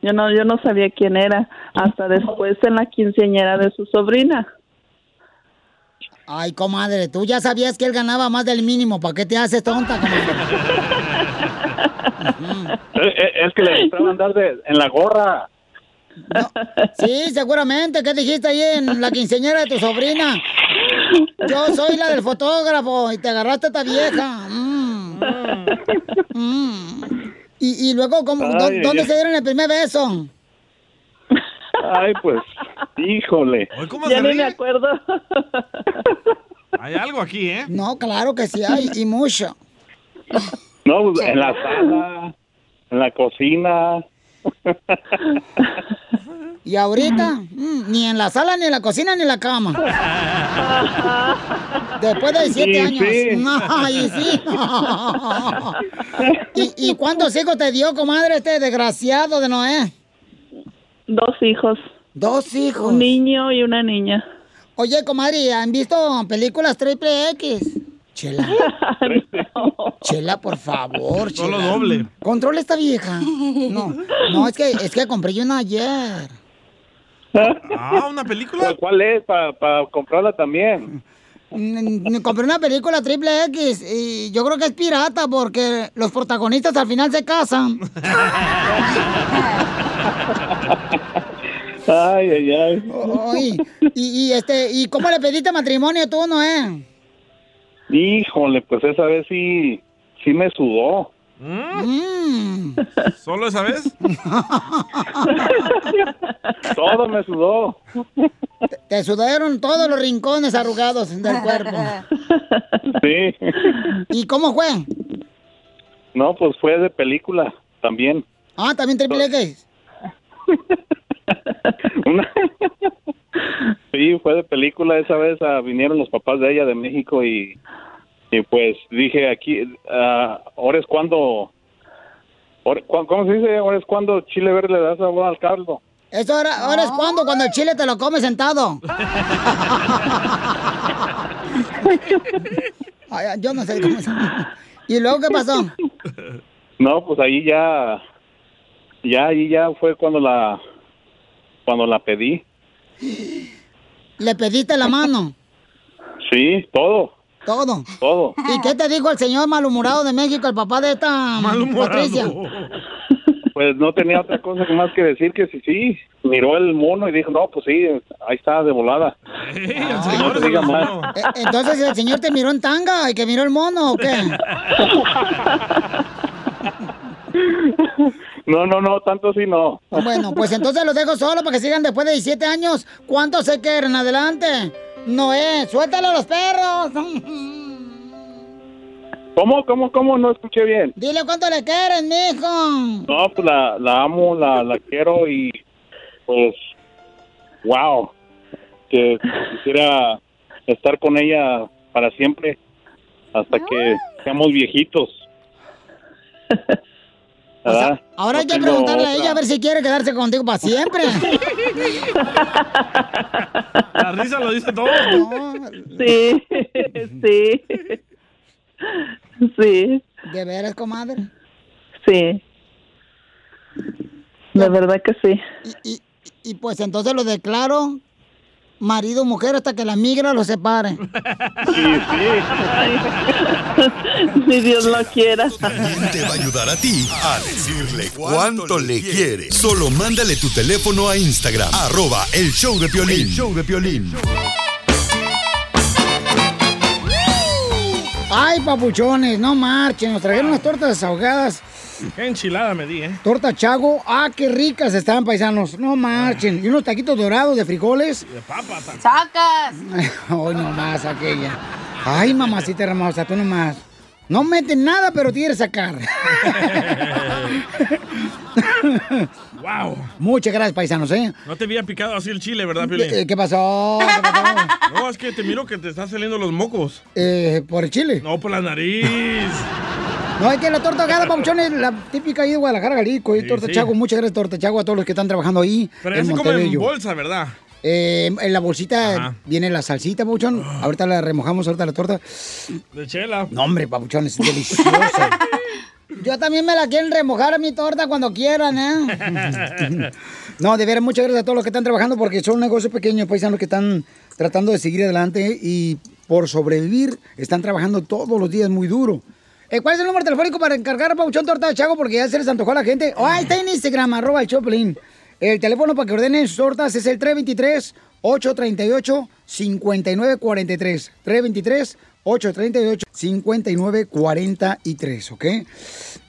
Yo no, yo no sabía quién era. Hasta después en la quinceañera de su sobrina. Ay, comadre, tú ya sabías que él ganaba más del mínimo. ¿Para qué te haces tonta, comadre? Eh, eh, Es que le gustaba andar de, en la gorra. Sí, seguramente. ¿Qué dijiste ahí en la quinceañera de tu sobrina? Yo soy la del fotógrafo y te agarraste a esta vieja. Mm. Mm. Y, y luego, ¿cómo- Ay, dó- ay, ¿dónde se dieron el primer beso? Ay, pues, híjole. ¿Cómo Ya ni me acuerdo. Hay algo aquí, ¿eh? No, claro que sí hay, y mucho. No, pues, en la sala, en la cocina. Y ahorita, mm, ni en la sala, ni en la cocina, ni en la cama. Después de 17 Y años. sí. Ay, sí. ¿Y, ¿Y cuántos hijos te dio, comadre, este desgraciado de Noé? Dos hijos. Dos hijos. Un niño y una niña. Oye, comadre, ¿han visto películas triple X? Chela. Chela, por favor, Chela. Solo doble. Controla esta vieja. No, no, es que, es que compré yo una ayer. Ah, ¿una película? ¿Cuál es? Para comprarla también. Compré una película triple X y yo creo que es pirata porque los protagonistas al final se casan. Ay, ay, ay. Y, y, este, ¿y cómo le pediste matrimonio tú, Noé? Híjole, pues esa vez sí, sí me sudó. Mm. ¿Solo esa vez? Todo me sudó. Te sudaron todos los rincones arrugados del cuerpo. Sí. ¿Y cómo fue? No, pues fue de película también. Ah, también triple X. Una- Sí, fue de película. Esa vez ah, vinieron los papás de ella de México y Y pues dije aquí, ah, ahora es cuando, ahora- ¿cómo se dice? Ahora es cuando chile verde le da sabor al caldo. Eso ahora, ahora es cuando, cuando el chile te lo comes sentado. Ay, yo no sé cómo se ¿Y luego qué pasó? No, pues ahí ya, ya ahí ya fue cuando la, cuando la pedí. ¿Le pediste la mano? Sí, todo, Todo. todo. ¿Y qué te dijo el señor malhumorado de México, el papá de esta Patricia? Pues no tenía otra cosa más que decir que sí, sí. Miró el mono y dijo, no, pues sí, ahí está de volada. Que no te diga más. Eh, Entonces el señor te miró en tanga y que miró el mono o qué? No, no, no, tanto sí no. Bueno, pues entonces los dejo solo para que sigan después de 17 años. ¿Cuántos se quieren? Adelante. Noé, suéltalo a los perros. ¿Cómo, cómo, cómo? No escuché bien. Dile cuánto le quieren, mijo. No, pues la, la amo, la, la quiero y pues, wow, que quisiera estar con ella para siempre hasta que seamos viejitos. Ahora hay que preguntarle a ella a ver si quiere quedarse contigo para siempre. La risa lo dice todo. Sí, sí. Sí, ¿De veras, comadre? sí. La verdad que sí. Y, y pues entonces lo declaro marido mujer hasta que la migra lo separe. Si Dios lo quiera. También te va a ayudar a ti a decirle cuánto le quiere. Solo mándale tu teléfono a Instagram, arroba el show de Piolín. El show de Piolín. Ay, papuchones, no marchen. Nos trajeron unas tortas ahogadas. Qué enchilada me di, ¿eh? Torta chago. Ah, qué ricas estaban, paisanos. No marchen. Y unos taquitos dorados de frijoles. De papa también. ¡Sacas! Ay, nomás aquella. Ay, mamacita hermosa, tú nomás. No meten nada, pero quieres sacar. wow. Muchas gracias, paisanos, ¿eh? No te había picado así el chile, ¿verdad, Piolín? Eh, ¿Qué pasó? ¿Qué pasó? No, es que te miro que te están saliendo los mocos. Eh, ¿Por el chile? No, por la nariz. No, es que la torta ahogada, papuchones, la típica ahí de Guadalajara, Jalisco, y torta sí. chago. Muchas gracias, torta chago, a todos los que están trabajando ahí Pero en ese como en bolsa, ¿verdad? Eh, en la bolsita Ajá. viene la salsita, papuchón. Ahorita la remojamos, ahorita la torta. De chela. No, hombre, papuchón, es deliciosa. Yo también me la quieren remojar a mi torta cuando quieran, ¿eh? No, de veras, muchas gracias a todos los que están trabajando porque son negocios pequeños, paisanos que están tratando de seguir adelante y por sobrevivir están trabajando todos los días muy duro. Eh, ¿Cuál es el número telefónico para encargar a Pabuchón Torta de Chago? Porque ya se les antojó a la gente. Oh, ahí está en Instagram, arroba el Choplin. El teléfono para que ordenen sus tortas es el 323-838-5943. 323-838-5943, ¿ok?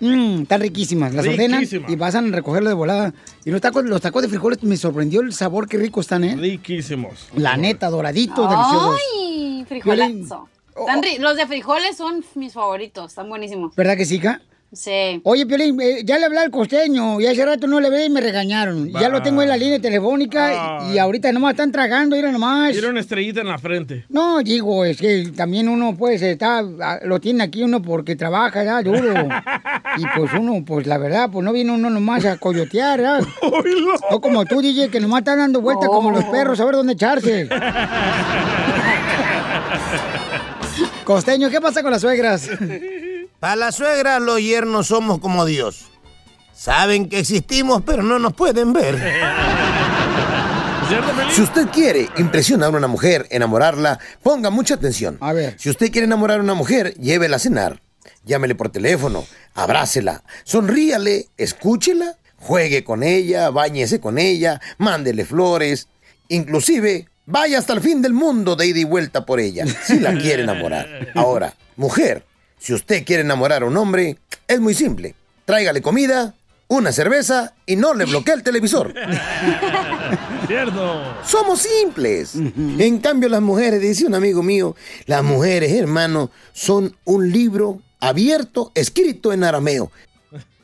Mmm, están riquísimas. Las ordenan y pasan a recogerlo de volada. Y los tacos, los tacos de frijoles me sorprendió el sabor, qué rico están, ¿eh? Riquísimos. La neta, doraditos, deliciosos. ¡Ay! Frijolazo. Tan ri- Los de frijoles son mis favoritos, están buenísimos. ¿Verdad que sí, hija? Sí. Oye, Piolín, eh, ya le hablé al costeño y hace rato no le hablé y me regañaron. Ya lo tengo en la línea telefónica y, y ahorita nomás están tragando, mira nomás. Quiero una estrellita en la frente. No, digo, es que también uno pues está, ah, lo tiene aquí uno porque trabaja ya duro. Y pues uno, pues la verdad, pues no viene uno nomás a coyotear, ¿verdad? No como tú, DJ, que nomás están dando vueltas como los perros a ver dónde echarse. Costeño, ¿qué pasa con las suegras? Para la suegra, los yernos somos como Dios. Saben que existimos, pero no nos pueden ver. Si usted quiere impresionar a una mujer, enamorarla, ponga mucha atención. A ver. Si usted quiere enamorar a una mujer, llévela a cenar. Llámele por teléfono, abrácela, sonríale, escúchela, juegue con ella, báñese con ella, mándele flores. Inclusive, vaya hasta el fin del mundo de ida y vuelta por ella, si la quiere enamorar. Ahora, mujer, si usted quiere enamorar a un hombre, es muy simple. Tráigale comida, una cerveza y no le bloquee el televisor. Cierto. Somos simples. En cambio, las mujeres, dice un amigo mío, las mujeres, hermano, son un libro abierto, escrito en arameo.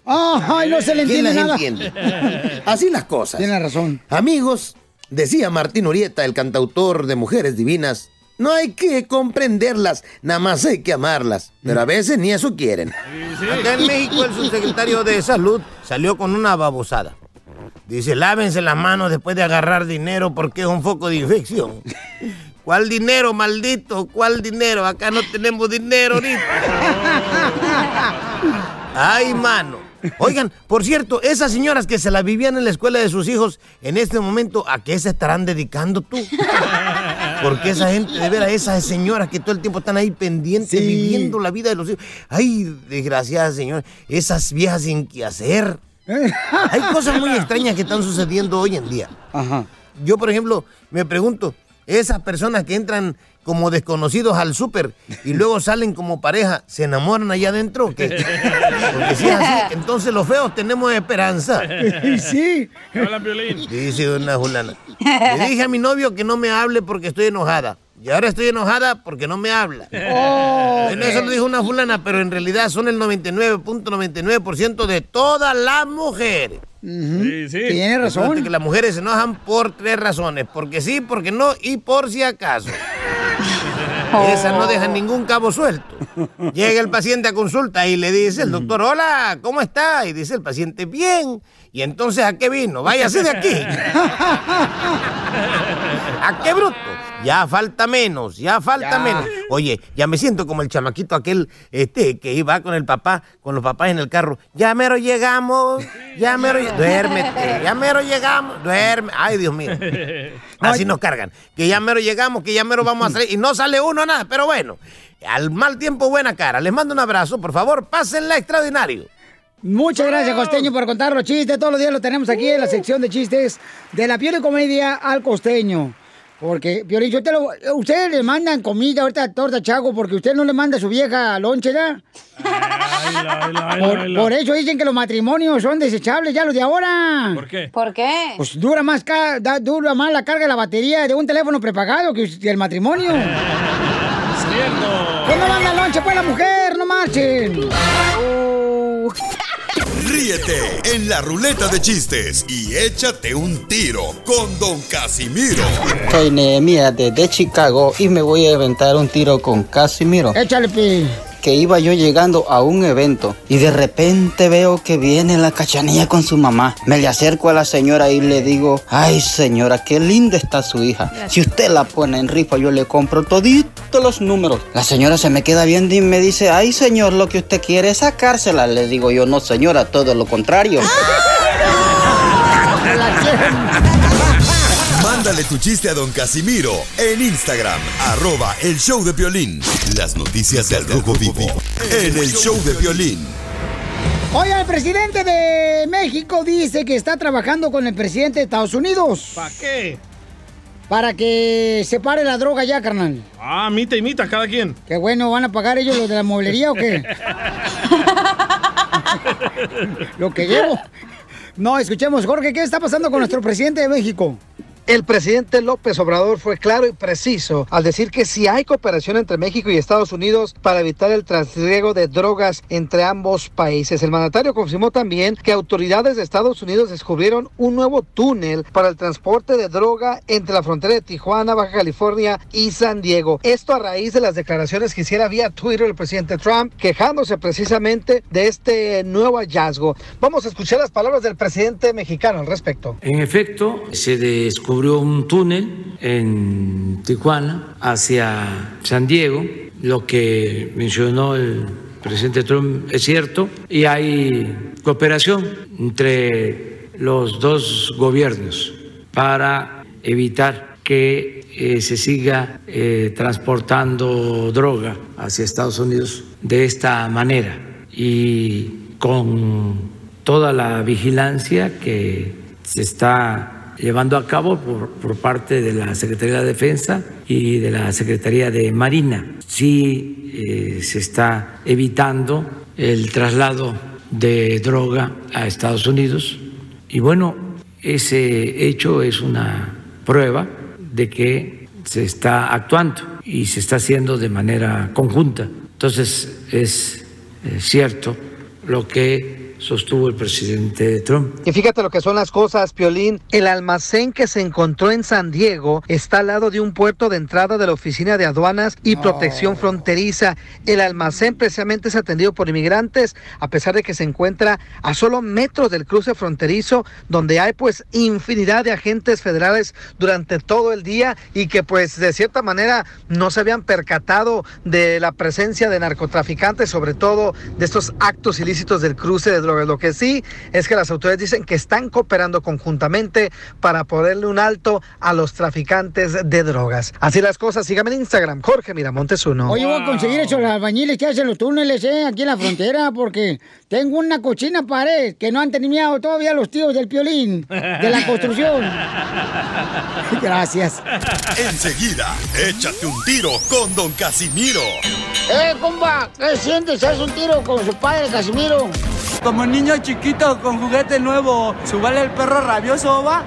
Ay, no se le ¿Quién entiende las nada. entiende? Así las cosas. Tiene razón. Amigos, decía Martín Urieta, el cantautor de Mujeres Divinas, No hay que comprenderlas, nada más hay que amarlas. Pero a veces ni eso quieren. Acá en México el subsecretario de Salud salió con una babosada. Dice, lávense las manos después de agarrar dinero porque es un foco de infección. ¿Cuál dinero, maldito? ¿Cuál dinero? Acá no tenemos dinero ahorita. Ay, mano. Oigan, por cierto, esas señoras que se la vivían en la escuela de sus hijos, en este momento, ¿a qué se estarán dedicando tú? Porque esa gente, de veras, esas señoras que todo el tiempo están ahí pendientes, viviendo la vida de los hijos. Ay, desgraciadas señoras, esas viejas sin qué hacer. Hay cosas muy extrañas que están sucediendo hoy en día. Yo, por ejemplo, me pregunto, esas personas que entran como desconocidos al súper y luego salen como pareja, ¿se enamoran allá adentro o qué? Porque si es así, entonces los feos tenemos esperanza. sí. Hola, Piolín. Dice una fulana. Le dije a mi novio que no me hable porque estoy enojada. Y ahora estoy enojada porque no me habla. Oh, Bueno, eso lo dijo una fulana, pero en realidad son el 99.99% de todas las mujeres. Sí, sí. Tiene razón. Que las mujeres se enojan por tres razones. Porque sí, porque no y por si acaso. Esas no dejan ningún cabo suelto. Llega el paciente a consulta y le dice el doctor, hola, ¿cómo está? Y dice el paciente, bien. Y entonces, ¿a qué vino? Váyase de aquí. ¿A qué bruto? Ya falta menos, ya falta Ya. menos. Oye, ya me siento como el chamaquito aquel este que iba con el papá, con los papás en el carro. Ya mero llegamos, ya mero lle- duérmete, ya mero llegamos, duerme. Ay, Dios mío. Así nos cargan. Que ya mero llegamos, que ya mero vamos a salir. Y no sale uno nada, pero bueno. Al mal tiempo, buena cara. Les mando un abrazo. Por favor, pásenla extraordinario. Muchas gracias, Costeño, por contar los chistes. Todos los días lo tenemos aquí en la sección de chistes de la Piel y Comedia al Costeño. Porque, Piolín, yo te lo, ustedes le mandan comida ahorita a Torta Chago porque usted no le manda a su vieja lonche, ¿ya? Por, por eso dicen que los matrimonios son desechables ya los de ahora. ¿Por qué? ¿Por qué? Pues dura más, ca- da- dura más la carga de la batería de un teléfono prepagado que que el matrimonio. Cierto. ¿Cómo manda lonche pues la mujer? No marchen. Ríete en la ruleta de chistes y échate un tiro con Don Casimiro. Soy Nehemías desde Chicago y me voy a inventar un tiro con Casimiro. Échale, pi. Que iba yo llegando a un evento y de repente veo que viene la cachanilla con su mamá. Me le acerco a la señora y le digo, ay señora, qué linda está su hija. Si usted la pone en rifa, yo le compro todito los números. La señora se me queda viendo y me dice, ay señor, lo que usted quiere es sacársela. Le digo yo, no señora, todo lo contrario. Mándale tu chiste a Don Casimiro en Instagram, arroba el show de violín. Las noticias del Rojo Vivo en el show de violín. Oiga, el presidente de México dice que está trabajando con el presidente de Estados Unidos. ¿Para qué? Para que se pare la droga ya, carnal. Ah, mita y mita, cada quien. Qué bueno, ¿van a pagar ellos los de la mueblería o qué? Lo que llevo. No, escuchemos, Jorge, ¿qué está pasando con nuestro presidente de México? El presidente López Obrador fue claro y preciso al decir que si hay cooperación entre México y Estados Unidos para evitar el trasiego de drogas entre ambos países. El mandatario confirmó también que autoridades de Estados Unidos descubrieron un nuevo túnel para el transporte de droga entre la frontera de Tijuana, Baja California y San Diego. Esto a raíz de las declaraciones que hiciera vía Twitter el presidente Trump quejándose precisamente de este nuevo hallazgo. Vamos a escuchar las palabras del presidente mexicano al respecto. En efecto, se descubrió un túnel en Tijuana hacia San Diego. Lo que mencionó el presidente Trump es cierto y hay cooperación entre los dos gobiernos para evitar que eh, se siga eh, transportando droga hacia Estados Unidos de esta manera y con toda la vigilancia que se está llevando a cabo por, por parte de la Secretaría de Defensa y de la Secretaría de Marina. Sí eh, se está evitando el traslado de droga a Estados Unidos y bueno, ese hecho es una prueba de que se está actuando y se está haciendo de manera conjunta. Entonces es eh, cierto lo que sostuvo el presidente Trump. Y fíjate lo que son las cosas, Piolín. El almacén que se encontró en San Diego está al lado de un puerto de entrada de la Oficina de Aduanas y Protección Fronteriza. El almacén precisamente es atendido por inmigrantes, a pesar de que se encuentra a solo metros del cruce fronterizo, donde hay pues infinidad de agentes federales durante todo el día y que pues de cierta manera no se habían percatado de la presencia de narcotraficantes, sobre todo de estos actos ilícitos del cruce de drogas. Lo que sí es que las autoridades dicen que están cooperando conjuntamente para ponerle un alto a los traficantes de drogas. Así las cosas, síganme en Instagram, Jorge Miramontes uno. Oye, voy a conseguir esos albañiles que hacen los túneles, ¿eh? Aquí en la frontera, porque tengo una cochina pared que no han terminado todavía los tíos del piolín, de la construcción. Gracias. Enseguida, échate un tiro con Don Casimiro. ¡Eh, compa! ¿Qué sientes? ¿Haz un tiro con su padre, Casimiro? Como niño chiquito con juguete nuevo, ¿subale el perro rabioso, va?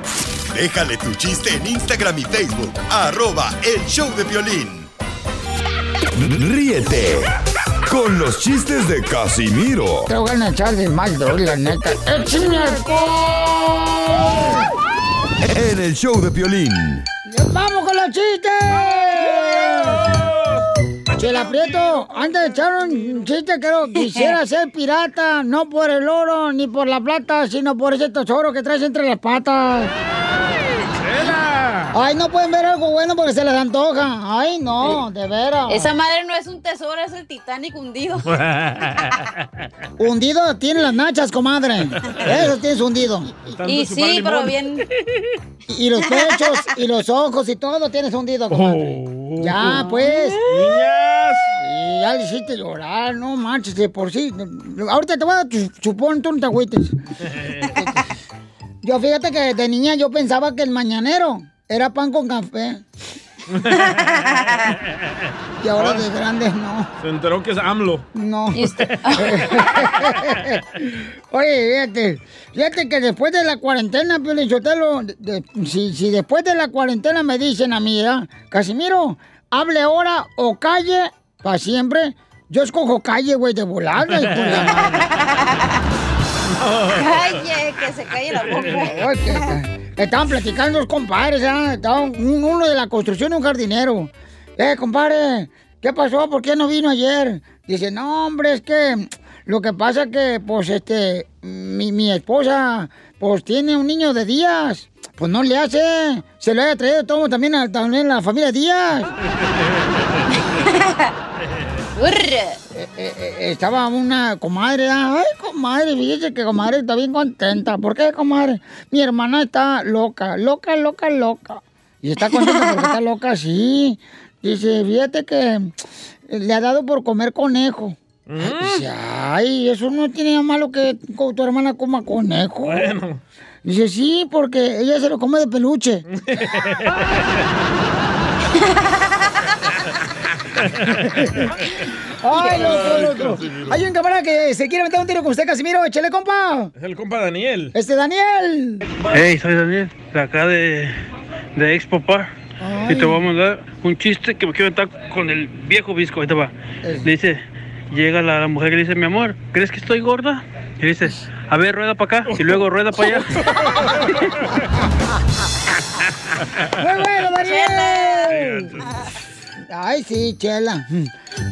Déjale tu chiste en Instagram y Facebook, arroba el show de violín. Ríete con los chistes de Casimiro Te voy a echar de mal, la neta. ¡Échame alcohol! en el show de violín. ¡Vamos con los chistes! Chela Prieto, antes de echar un chiste, creo quisiera ser pirata, no por el oro ni por la plata, sino por ese tesoro que traes entre las patas. Ay, no pueden ver algo bueno porque se les antoja. Ay, no, de veras. Esa madre no es un tesoro, es el Titanic hundido. Hundido tiene las nachas, comadre. Eso tienes hundido. y sí, pero bien. Y los pechos, y los ojos, y todo tienes hundido, comadre. Ya, pues. Niñas. Y ya le hiciste llorar, no manches, de por sí. Ahorita te voy a chupón, tú no te agüites. Yo fíjate que de niña yo pensaba que el mañanero era pan con café. Y ahora de grande no. Se enteró que es AMLO. No. Oye, fíjate, fíjate que después de la cuarentena, Pio Lichotelo, de- de- si, si después de la cuarentena me dicen a mí, ¿verdad? Casimiro, hable ahora o calle para siempre, yo escojo calle, güey, de volada. Calle, que se calle la boca. Estaban platicando los compadres, ¿ah? Estaban un- uno de la construcción y un jardinero. Eh, compadre, ¿qué pasó? ¿Por qué no vino ayer? Dice, no, hombre, es que lo que pasa que, pues, este, mi, mi esposa, pues, tiene un niño de Díaz. Pues no le hace. Se lo haya traído todo también a, también a la familia Díaz. Eh, eh, eh, estaba una comadre, ay, comadre, fíjese que comadre está bien contenta. ¿Por qué, comadre? Mi hermana está loca, loca, loca, loca. Y está contenta porque está loca, sí. Dice, fíjate que le ha dado por comer conejo. Dice, ay, eso no tiene nada malo que tu hermana coma conejo. Bueno. Dice, sí, porque ella se lo come de peluche. Ay, loco, loco. Hay un camarada que se quiere meter un tiro con usted, Casimiro. Échale, compa. Es el compa Daniel. Este, Daniel. Hey, soy Daniel, de acá de, de Expo Par. Y te voy a mandar un chiste que me quiero estar con el viejo visco. Ahí te va. Le dice, llega la, la mujer y le dice, mi amor, ¿crees que estoy gorda? Y le dice, a ver, rueda para acá y luego rueda para allá. Muy bueno, Daniel. Ay, sí, chela.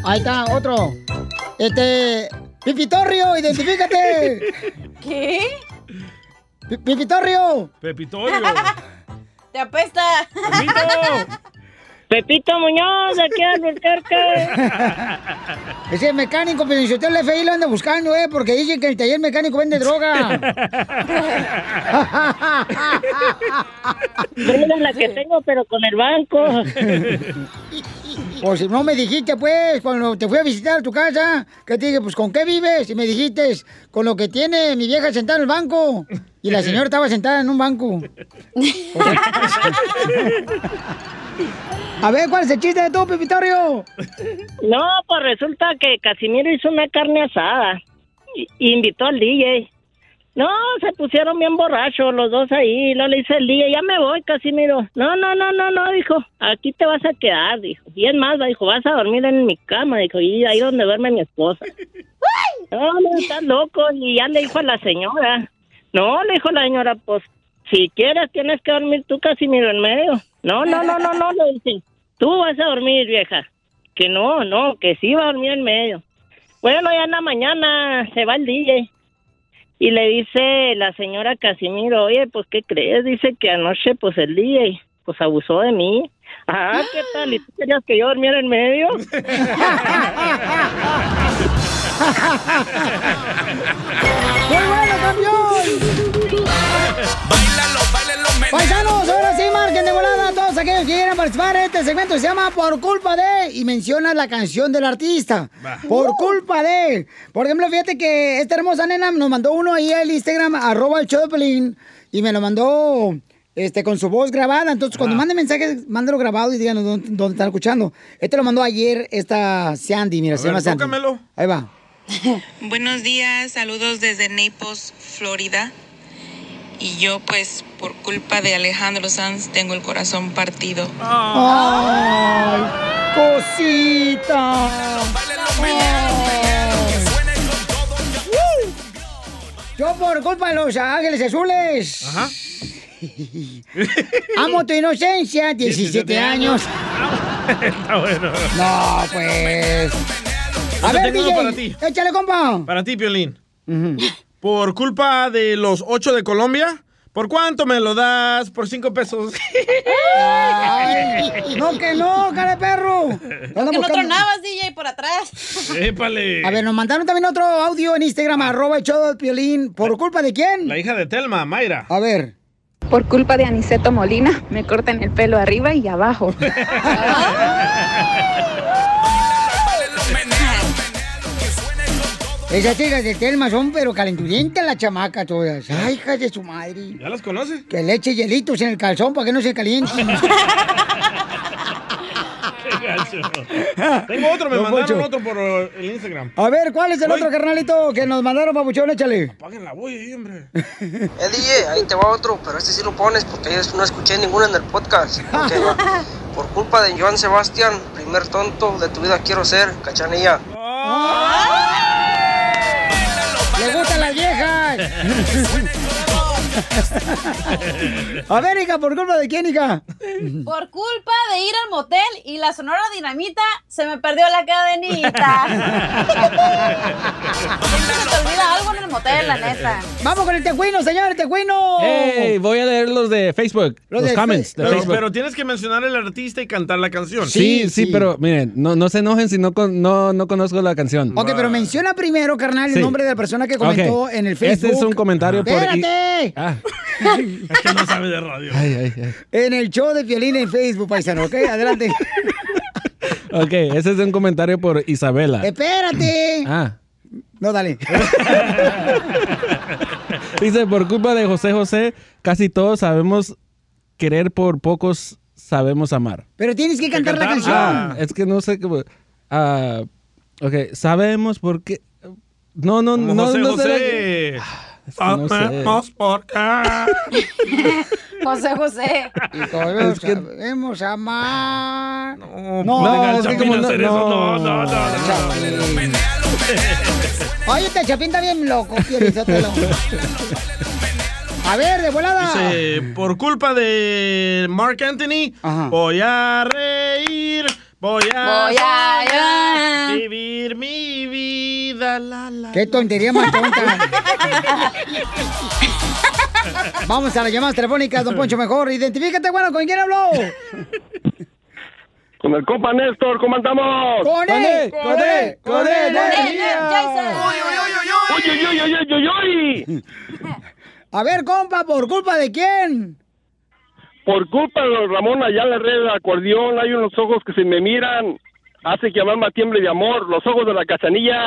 Ahí está, otro. Este. Pipitorrio, identifícate. ¿Qué? Pi- Pipitorrio. Pepitorio. Te apesta. Pepito Muñoz, aquí a Albuquerque. Ese mecánico, pero si usted el FBI lo anda buscando, ¿eh? Porque dicen que el taller mecánico vende droga. La que tengo, pero con el banco. Pues si no me dijiste, pues, cuando te fui a visitar a tu casa, que te dije, pues, ¿con qué vives? Y me dijiste, con lo que tiene mi vieja sentada en el banco. Y la señora estaba sentada en un banco. A ver, ¿cuál es el chiste de tu, Pipitorio? No, pues resulta que Casimiro hizo una carne asada y y invitó al DJ. No, se pusieron bien borrachos los dos ahí. No le dice el DJ, ya me voy, Casimiro. No, no, no, no, no, dijo, aquí te vas a quedar, dijo. Y es más, dijo, vas a dormir en mi cama, dijo, y ahí donde duerme mi esposa. No, no, estás loco. Y ya le dijo a la señora. No, le dijo la señora, pues, si quieres tienes que dormir tú, Casimiro, en medio. No, no, no, no, no, le dice. Tú vas a dormir, vieja. Que no, no, que sí va a dormir en medio. Bueno, ya en la mañana se va el DJ. Y le dice la señora Casimiro, oye, pues, ¿qué crees? Dice que anoche, pues, el DJ, pues, abusó de mí. Ah, ¿qué tal? ¿Y tú querías que yo durmiera en medio? ¡Muy bueno, campeón! Paisanos, ahora sí, marquen de volada a todos aquellos que quieran participar. Este segmento se llama Por culpa de y menciona la canción del artista. Por culpa de. Por ejemplo, fíjate que esta hermosa nena nos mandó uno ahí al Instagram, arroba el show de Pelín, y me lo mandó este, con su voz grabada. Entonces, cuando manden mensajes, mándalo grabado y díganos dónde, dónde están escuchando. Este lo mandó ayer esta Sandy, mira, A se ver, llama Sandy. tócamelo. Ahí va. Buenos días, saludos desde Naples, Florida. Y yo pues por culpa de Alejandro Sanz tengo el corazón partido. ¡Ay! ¡Cosita! ¡Uh! Yo por culpa de los ángeles azules. Ajá. Amo tu inocencia, 17 años. Está bueno. No, pues. A Yo ver, DJ, para ti. échale, compa. Para ti, Piolín. Por culpa de los ocho de Colombia, ¿por cuánto me lo das? Por cinco pesos. Ay, no, que no, cara de perro. Que no tronabas, DJ, por atrás. Épale. A ver, nos mandaron también otro audio en Instagram, arroba el show del Piolín. ¿Por culpa de quién? La hija de Telma, Mayra. A ver. Por culpa de Aniceto Molina, me cortan el pelo arriba y abajo. Esas chicas de Telma son pero calenturientas las chamacas todas. Ay, hijas de su madre. ¿Ya las conoce? Que le eche hielitos en el calzón para que no se calienten. Tengo otro, me Don mandaron otro por el Instagram. A ver, ¿cuál es el otro carnalito que nos mandaron, papuchón? Échale. Apaguen la bulla ahí, hombre. Eh, DJ, ahí te va otro, pero este sí lo pones porque yo no escuché ninguno en el podcast. Por culpa de Joan Sebastián, primer tonto de tu vida quiero ser, cachanilla. ¡Le gustan viejas! A ver, hija, ¿por culpa de quién, hija? Por culpa de ir al motel y la sonora dinamita, se me perdió la cadenita. Siempre se te olvida algo en el motel, la neta. Vamos con el tecuino, señor, el tecuino. Hey, voy a leer los de Facebook, los, de comments de Pero, Facebook. pero tienes que mencionar el artista y cantar la canción. Sí, sí, pero miren, no, no se enojen si no, con- no, no conozco la canción. Ok, pero menciona primero, carnal, el Sí. nombre de la persona que comentó en el Facebook. Este es un comentario por... ¡Espérate! Ah, Es que no sabe de radio. ay, ay, ay. En el show de violín en Facebook, paisano, ¿ok? Adelante. Ok, ese es un comentario por Isabela. ¡Espérate! Ah. No, dale. Dice, por culpa de José José, casi todos sabemos querer por pocos sabemos amar. Pero tienes que cantar la canción. Ah, es que no sé cómo... Ah, ok, sabemos por qué... No, no, Como no, José no sé. José. no Sabemos por qué. José José. Y todos Es que- sabemos amar. No, No, al es que como no- hacer eso. no. No, no, no. Oye, este Chapín está bien loco. A ver, de volada. Dice, por culpa de Mark Anthony, voy a reír, voy a, Voy a- vivir mi vida. La, la. Qué tontería más tonta. Vamos a las llamadas telefónicas, don Poncho, mejor. Identifícate, bueno, ¿con quién habló? Con el compa Néstor, ¿cómo andamos? ¡Con él! ¡Con él! ¡Con él! A ver, compa, ¿por culpa de quién? Por culpa de los Ramón Ayala Herrera, acordeón, hay unos ojos que se me miran, hace que mi alma tiemble de amor, los ojos de la cachanilla.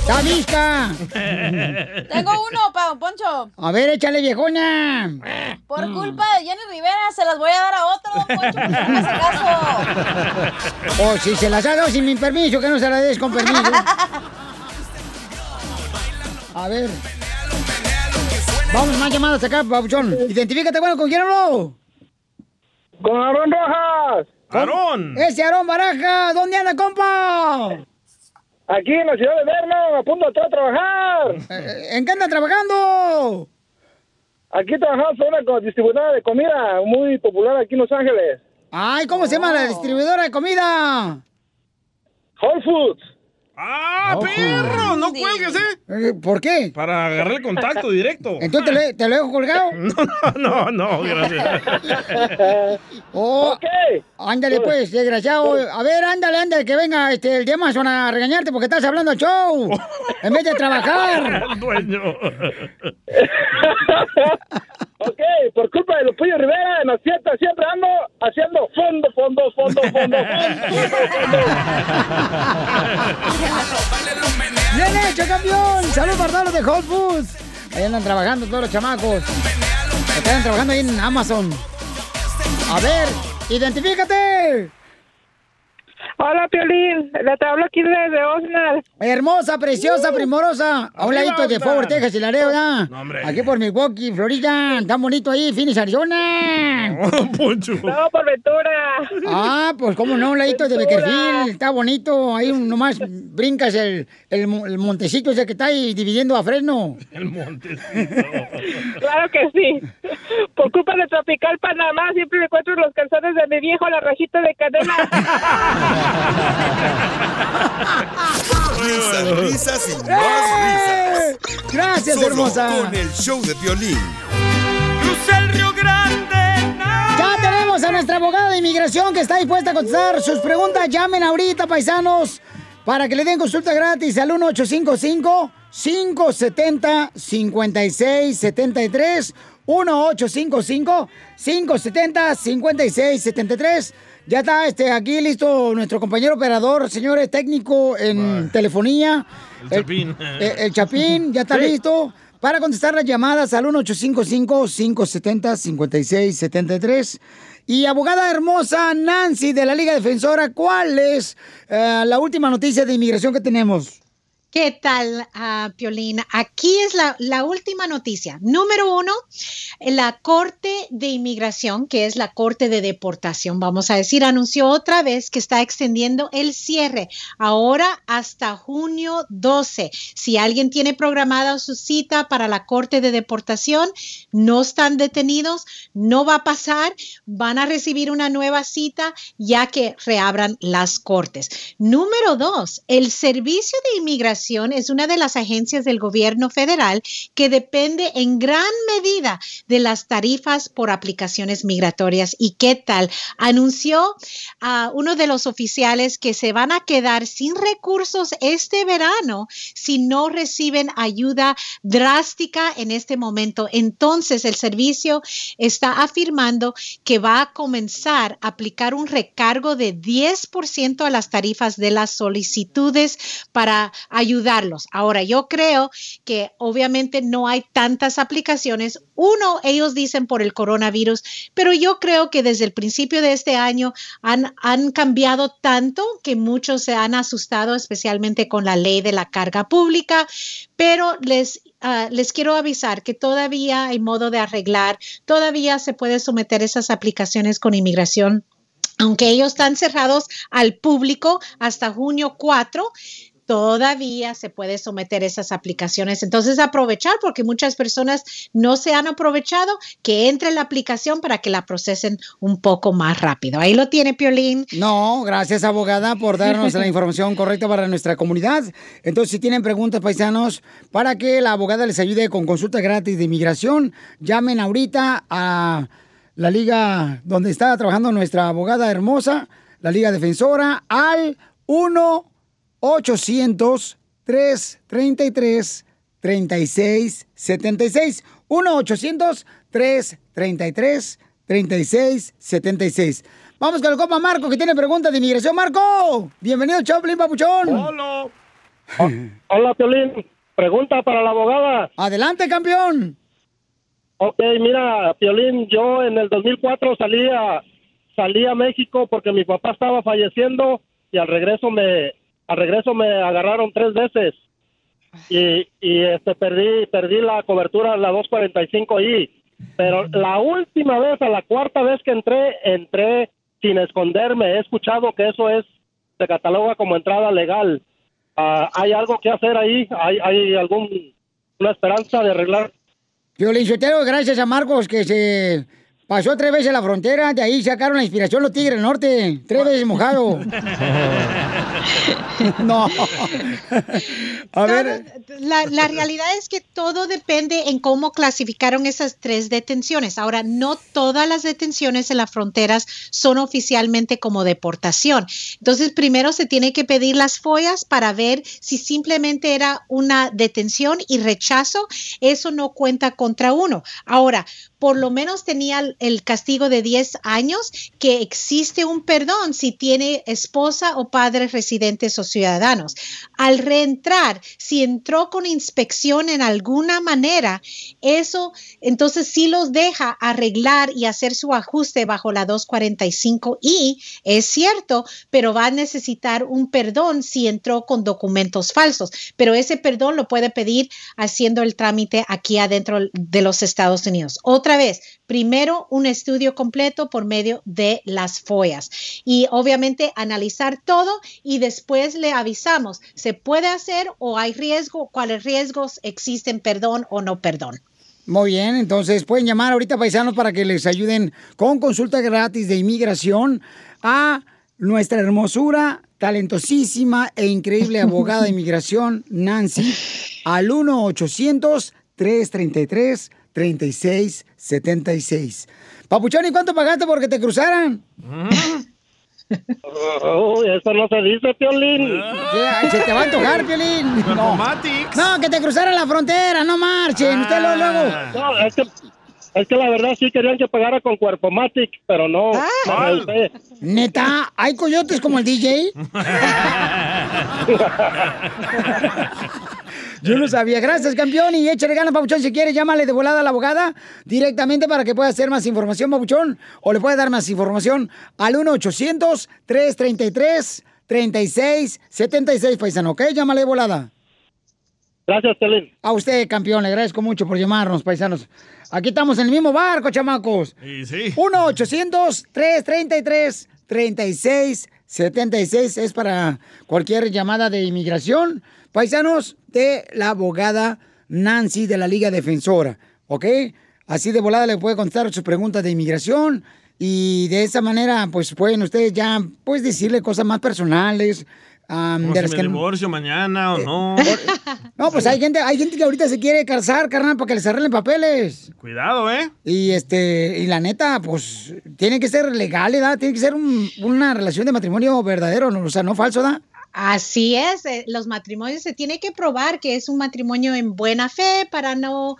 ¡Está visca! Tengo uno Don Poncho. A ver, échale, viejona. Por culpa de Jenny Rivera, se las voy a dar a otro, Poncho, no me hace caso. O si se las ha dado sin mi permiso, que no se la des con permiso. A ver. Vamos, más llamadas acá, Pabuchón. Identifícate, bueno, ¿con quién habló? ¡Con Aarón Rojas! Aarón. Ese Aarón Baraja, ¿dónde anda, compa? Aquí en la ciudad de Vernon, a punto de a trabajar. Eh, ¿En qué anda trabajando? Aquí trabajamos en una distribuidora de comida muy popular aquí en Los Ángeles. Ay, ¿cómo se llama la distribuidora de comida? Whole Foods. ¡Ah, perro! ¡No cuelgues, eh! ¿Por qué? Para agarrar el contacto directo. ¿Entonces te lo, te lo dejo colgado? No, no, gracias. Oh, Ándale pues, desgraciado. A ver, ándale, ándale, que venga este, el de Amazon a regañarte porque estás hablando al show. En vez de trabajar. El dueño. Ok, por culpa de Lupillo Rivera, en las fiestas siempre ando haciendo fondo, fondo, fondo, fondo, fondo, ¡Bien hecho, campeón! ¡Salud para los de Whole Foods! Ahí andan trabajando todos los chamacos. Están trabajando ahí en Amazon. A ver, identifícate. Hola, Piolín. Le te hablo aquí desde Osnar. Hermosa, preciosa, primorosa. A un ladito de. Fort Texas y Laredo, ¿ya? No, hombre. Aquí por Milwaukee, Florida. Tan bonito ahí, Phoenix, Arizona. Poncho. No, por Ventura. Ah, pues cómo no, un ladito de Beckerfield. Está bonito. Ahí nomás brincas el, el, mo- el montecito ese que está ahí dividiendo a Fresno. El monte. Claro que sí. Por culpa de Tropical Panamá, siempre le encuentro los calzones de mi viejo, la rajita de cadena. Risas, risas y más risas. Gracias, Solo hermosa. Con el show de violín. Cruza el Río Grande. Ya tenemos a nuestra abogada de inmigración que está dispuesta a contestar sus preguntas. Llamen ahorita, paisanos, para que le den consulta gratis al 1855-570-5673. 1855-570-5673. Ya está este, aquí listo nuestro compañero operador, señores técnico en telefonía. El Chapín. Eh, el Chapín ya está Sí. listo para contestar las llamadas al 1855-570-5673. Y abogada hermosa Nancy de la Liga Defensora, ¿cuál es eh, la última noticia de inmigración que tenemos? ¿Qué tal, ah, Piolín? Aquí es la, la última noticia. Número uno, la Corte de Inmigración, que es la Corte de Deportación, vamos a decir, anunció otra vez que está extendiendo el cierre ahora hasta junio 12. Si alguien tiene programada su cita para la Corte de Deportación, no están detenidos, no va a pasar, van a recibir una nueva cita ya que reabran las cortes. Número dos, el Servicio de Inmigración es una de las agencias del gobierno federal que depende en gran medida de las tarifas por aplicaciones migratorias. ¿Y qué tal? Anunció a uno de los oficiales que se van a quedar sin recursos este verano si no reciben ayuda drástica en este momento. Entonces, el servicio está afirmando que va a comenzar a aplicar un recargo de 10% a las tarifas de las solicitudes para Ahora, yo creo que obviamente no hay tantas aplicaciones. Uno, ellos dicen por el coronavirus, pero yo creo que desde el principio de este año han, han cambiado tanto que muchos se han asustado, especialmente con la ley de la carga pública, pero les ah, les quiero avisar que todavía hay modo de arreglar, todavía se puede someter esas aplicaciones con inmigración. Aunque ellos están cerrados al público hasta junio 4, todavía se puede someter esas aplicaciones. Entonces, aprovechar porque muchas personas no se han aprovechado que entre la aplicación para que la procesen un poco más rápido. Ahí lo tiene Piolín. No, gracias abogada por darnos la información correcta para nuestra comunidad. Entonces, si tienen preguntas, paisanos, para que la abogada les ayude con consulta gratis de inmigración, llamen ahorita a la liga donde está trabajando nuestra abogada hermosa, la Liga Defensora, al 1 800 333 3676 1 800 333 3676 Vamos con el copa Marco que tiene preguntas de inmigración. Marco, bienvenido Choplin Papuchón. Hola. Hola, Piolín. Pregunta para la abogada. Adelante, campeón. Ok, mira, Piolín, yo en el 2004 salí a, salí a México porque mi papá estaba falleciendo y al regreso me, al regreso me agarraron tres veces y, y este perdí, perdí la cobertura la 245i. Pero la última vez, a la cuarta vez que entré, entré sin esconderme. He escuchado que eso es, se cataloga como entrada legal. Ah, ¿Hay algo que hacer ahí? ¿Hay, hay algún, una esperanza de arreglar? Violín Sotelo, gracias a Marcos que se pasó tres veces la frontera, de ahí sacaron la inspiración los Tigres del Norte, tres veces mojado. no. A ver, La, la realidad es que todo depende en cómo clasificaron esas tres detenciones. Ahora, no todas las detenciones en las fronteras son oficialmente como deportación. Entonces, primero se tiene que pedir las follas para ver si simplemente era una detención y rechazo. Eso no cuenta contra uno. Ahora, por lo menos tenía el- castigo de 10 años, que existe un perdón si tiene esposa o padres residentes o ciudadanos. Al reentrar, si entró con inspección en alguna manera, eso entonces sí los deja arreglar y hacer su ajuste bajo la 245i, es cierto, pero va a necesitar un perdón si entró con documentos falsos, pero ese perdón lo puede pedir haciendo el trámite aquí adentro de los Estados Unidos. Otra vez, primero un estudio completo por medio de las follas y obviamente analizar todo y después le avisamos, ¿se puede hacer o hay riesgo? ¿Cuáles riesgos existen? Perdón o no perdón. Muy bien, entonces pueden llamar ahorita paisanos para que les ayuden con consulta gratis de inmigración a nuestra hermosura, talentosísima e increíble abogada de inmigración, Nancy, al 1-800-333-3676. Papuchón, ¿y cuánto pagaste porque te cruzaran? Oh, eso no se dice, Piolín. Ya, Se te va a antojar, Piolín. No. no, que te cruzaran la frontera, no marchen. Usted luego, luego. No, es que, es que la verdad sí querían que pagara con Cuerpo Matic, pero no. rehusé. Neta, ¿hay coyotes como el DJ? Yo no sabía. Gracias, campeón. Y échale ganas, Papuchón. Si quieres, llámale de volada a la abogada directamente para que pueda hacer más información, Papuchón. O le puede dar más información al 1-800-333-3676, paisano. ¿Ok? Llámale de volada. Gracias, Telín. A usted, campeón. Le agradezco mucho por llamarnos, paisanos. Aquí estamos en el mismo barco, chamacos. Y sí. 1-800-333-3676 es para cualquier llamada de inmigración. Paisanos de la abogada Nancy de la Liga Defensora, ¿ok? Así de volada le puede contestar sus preguntas de inmigración y de esa manera pues pueden ustedes ya pues decirle cosas más personales. Como de si las me que no- divorcio mañana o no. no, pues hay gente, hay gente que ahorita se quiere casar, carnal, para que les arreglen papeles. Cuidado, ¿eh? Y este, y la neta, pues, tiene que ser legal, ¿verdad? Tiene que ser un- una relación de matrimonio verdadero, o sea, no falso, ¿verdad? Así es, eh, los matrimonios se tiene que probar que es un matrimonio en buena fe para no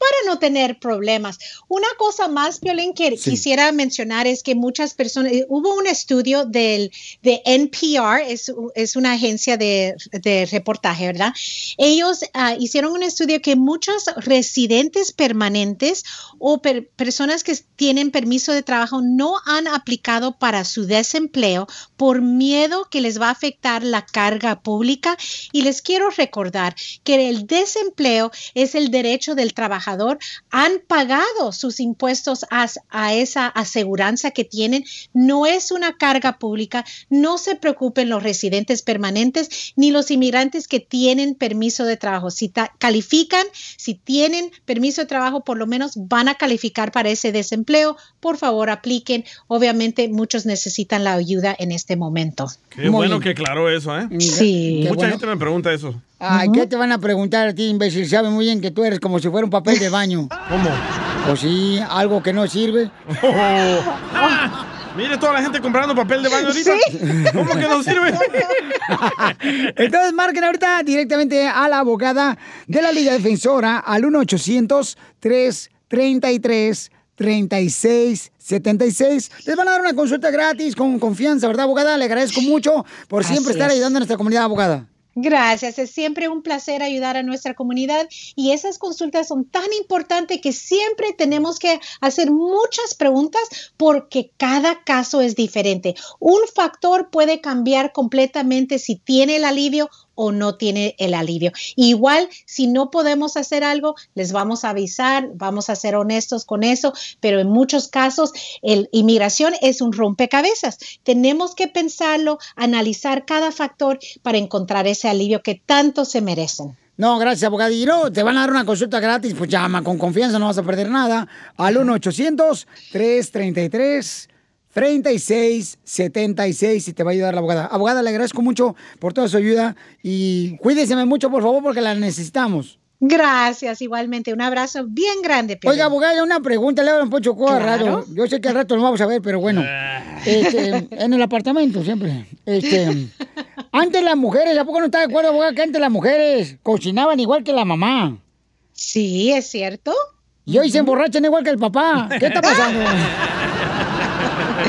para no tener problemas. Una cosa más, Violín, que quisiera mencionar es que muchas personas, eh, hubo un estudio del, de NPR, es, es una agencia de, de reportaje, ¿verdad? Ellos ah, hicieron un estudio que muchos residentes permanentes o per- personas que tienen permiso de trabajo no han aplicado para su desempleo por miedo que les va a afectar la carga pública. Y les quiero recordar que el desempleo es el derecho del trabajador. Han pagado sus impuestos a, a esa aseguranza que tienen. No es una carga pública. No se preocupen los residentes permanentes ni los inmigrantes que tienen permiso de trabajo. Si ta- califican, si tienen permiso de trabajo, por lo menos van a calificar para ese desempleo. Por favor, apliquen. Obviamente, muchos necesitan la ayuda en este momento. Qué bueno que aclaró eso, ¿eh? Sí. Mucha bueno. gente me pregunta eso. Ay, ¿qué te van a preguntar a ti, imbécil? Saben muy bien que tú eres como si fuera un papel de baño. ¿Cómo? O sí, algo que no sirve. Mire toda la gente comprando papel de baño ahorita. ¿Cómo que no sirve? Entonces marquen ahorita directamente a la abogada de la Liga Defensora al 1-800-333-3676. Les van a dar una consulta gratis con confianza, ¿verdad, abogada? Le agradezco mucho por siempre Así estar es. ayudando a nuestra comunidad, abogada. Gracias, es siempre un placer ayudar a nuestra comunidad y esas consultas son tan importantes que siempre tenemos que hacer muchas preguntas porque cada caso es diferente. Un factor puede cambiar completamente si tiene el alivio o no tiene el alivio. Igual, si no podemos hacer algo, les vamos a avisar, vamos a ser honestos con eso, pero en muchos casos, el inmigración es un rompecabezas. Tenemos que pensarlo, analizar cada factor para encontrar ese alivio que tanto se merecen. No, gracias, no, te van a dar una consulta gratis, pues llama con confianza, no vas a perder nada. Al 1-800-333-3676 y te va a ayudar la abogada. Abogada, le agradezco mucho por toda su ayuda y cuídese mucho, por favor, porque la necesitamos. Gracias, igualmente. Un abrazo bien grande. Piolín. Oiga, abogada, una pregunta, le hablo un poco Claro. raro. Yo sé que al rato lo vamos a ver, pero bueno. Este, en el apartamento siempre. Este, antes las mujeres, ¿a poco no está de acuerdo, abogada, que antes las mujeres cocinaban igual que la mamá? Sí, es cierto. Y hoy se emborrachan igual que el papá. ¿Qué está pasando?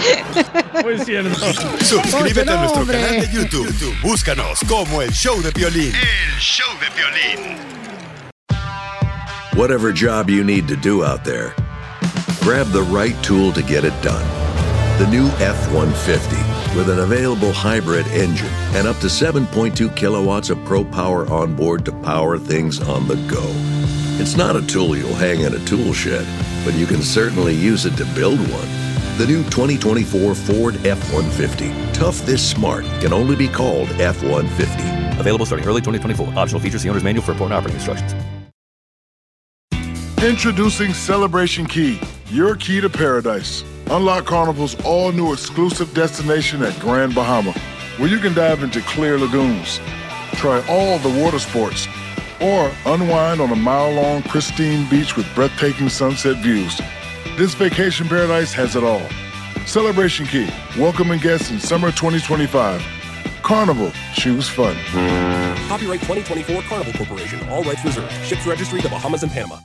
Muy cierto. Suscríbete a nuestro hombre. canal de YouTube. YouTube, Búscanos como El Show de Violín. El show de violín. Whatever job you need to do out there, grab the right tool to get it done. The new F-150 with an available hybrid engine and up to 7.2 kilowatts of pro power on board to power things on the go. It's not a tool you'll hang in a tool shed, but you can certainly use it to build one. The new 2024 Ford F-150. Tough this smart can only be called F-150. Available starting early 2024. Optional features the owner's manual for important operating instructions. Introducing Celebration Key, your key to paradise. Unlock Carnival's all new exclusive destination at Grand Bahama, where you can dive into clear lagoons, try all the water sports, or unwind on a mile long pristine beach with breathtaking sunset views. This vacation paradise has it all. Celebration Key, welcoming guests in summer 2025. Carnival, choose fun. Copyright 2024 Carnival Corporation. All rights reserved. Ships registry the Bahamas and Panama.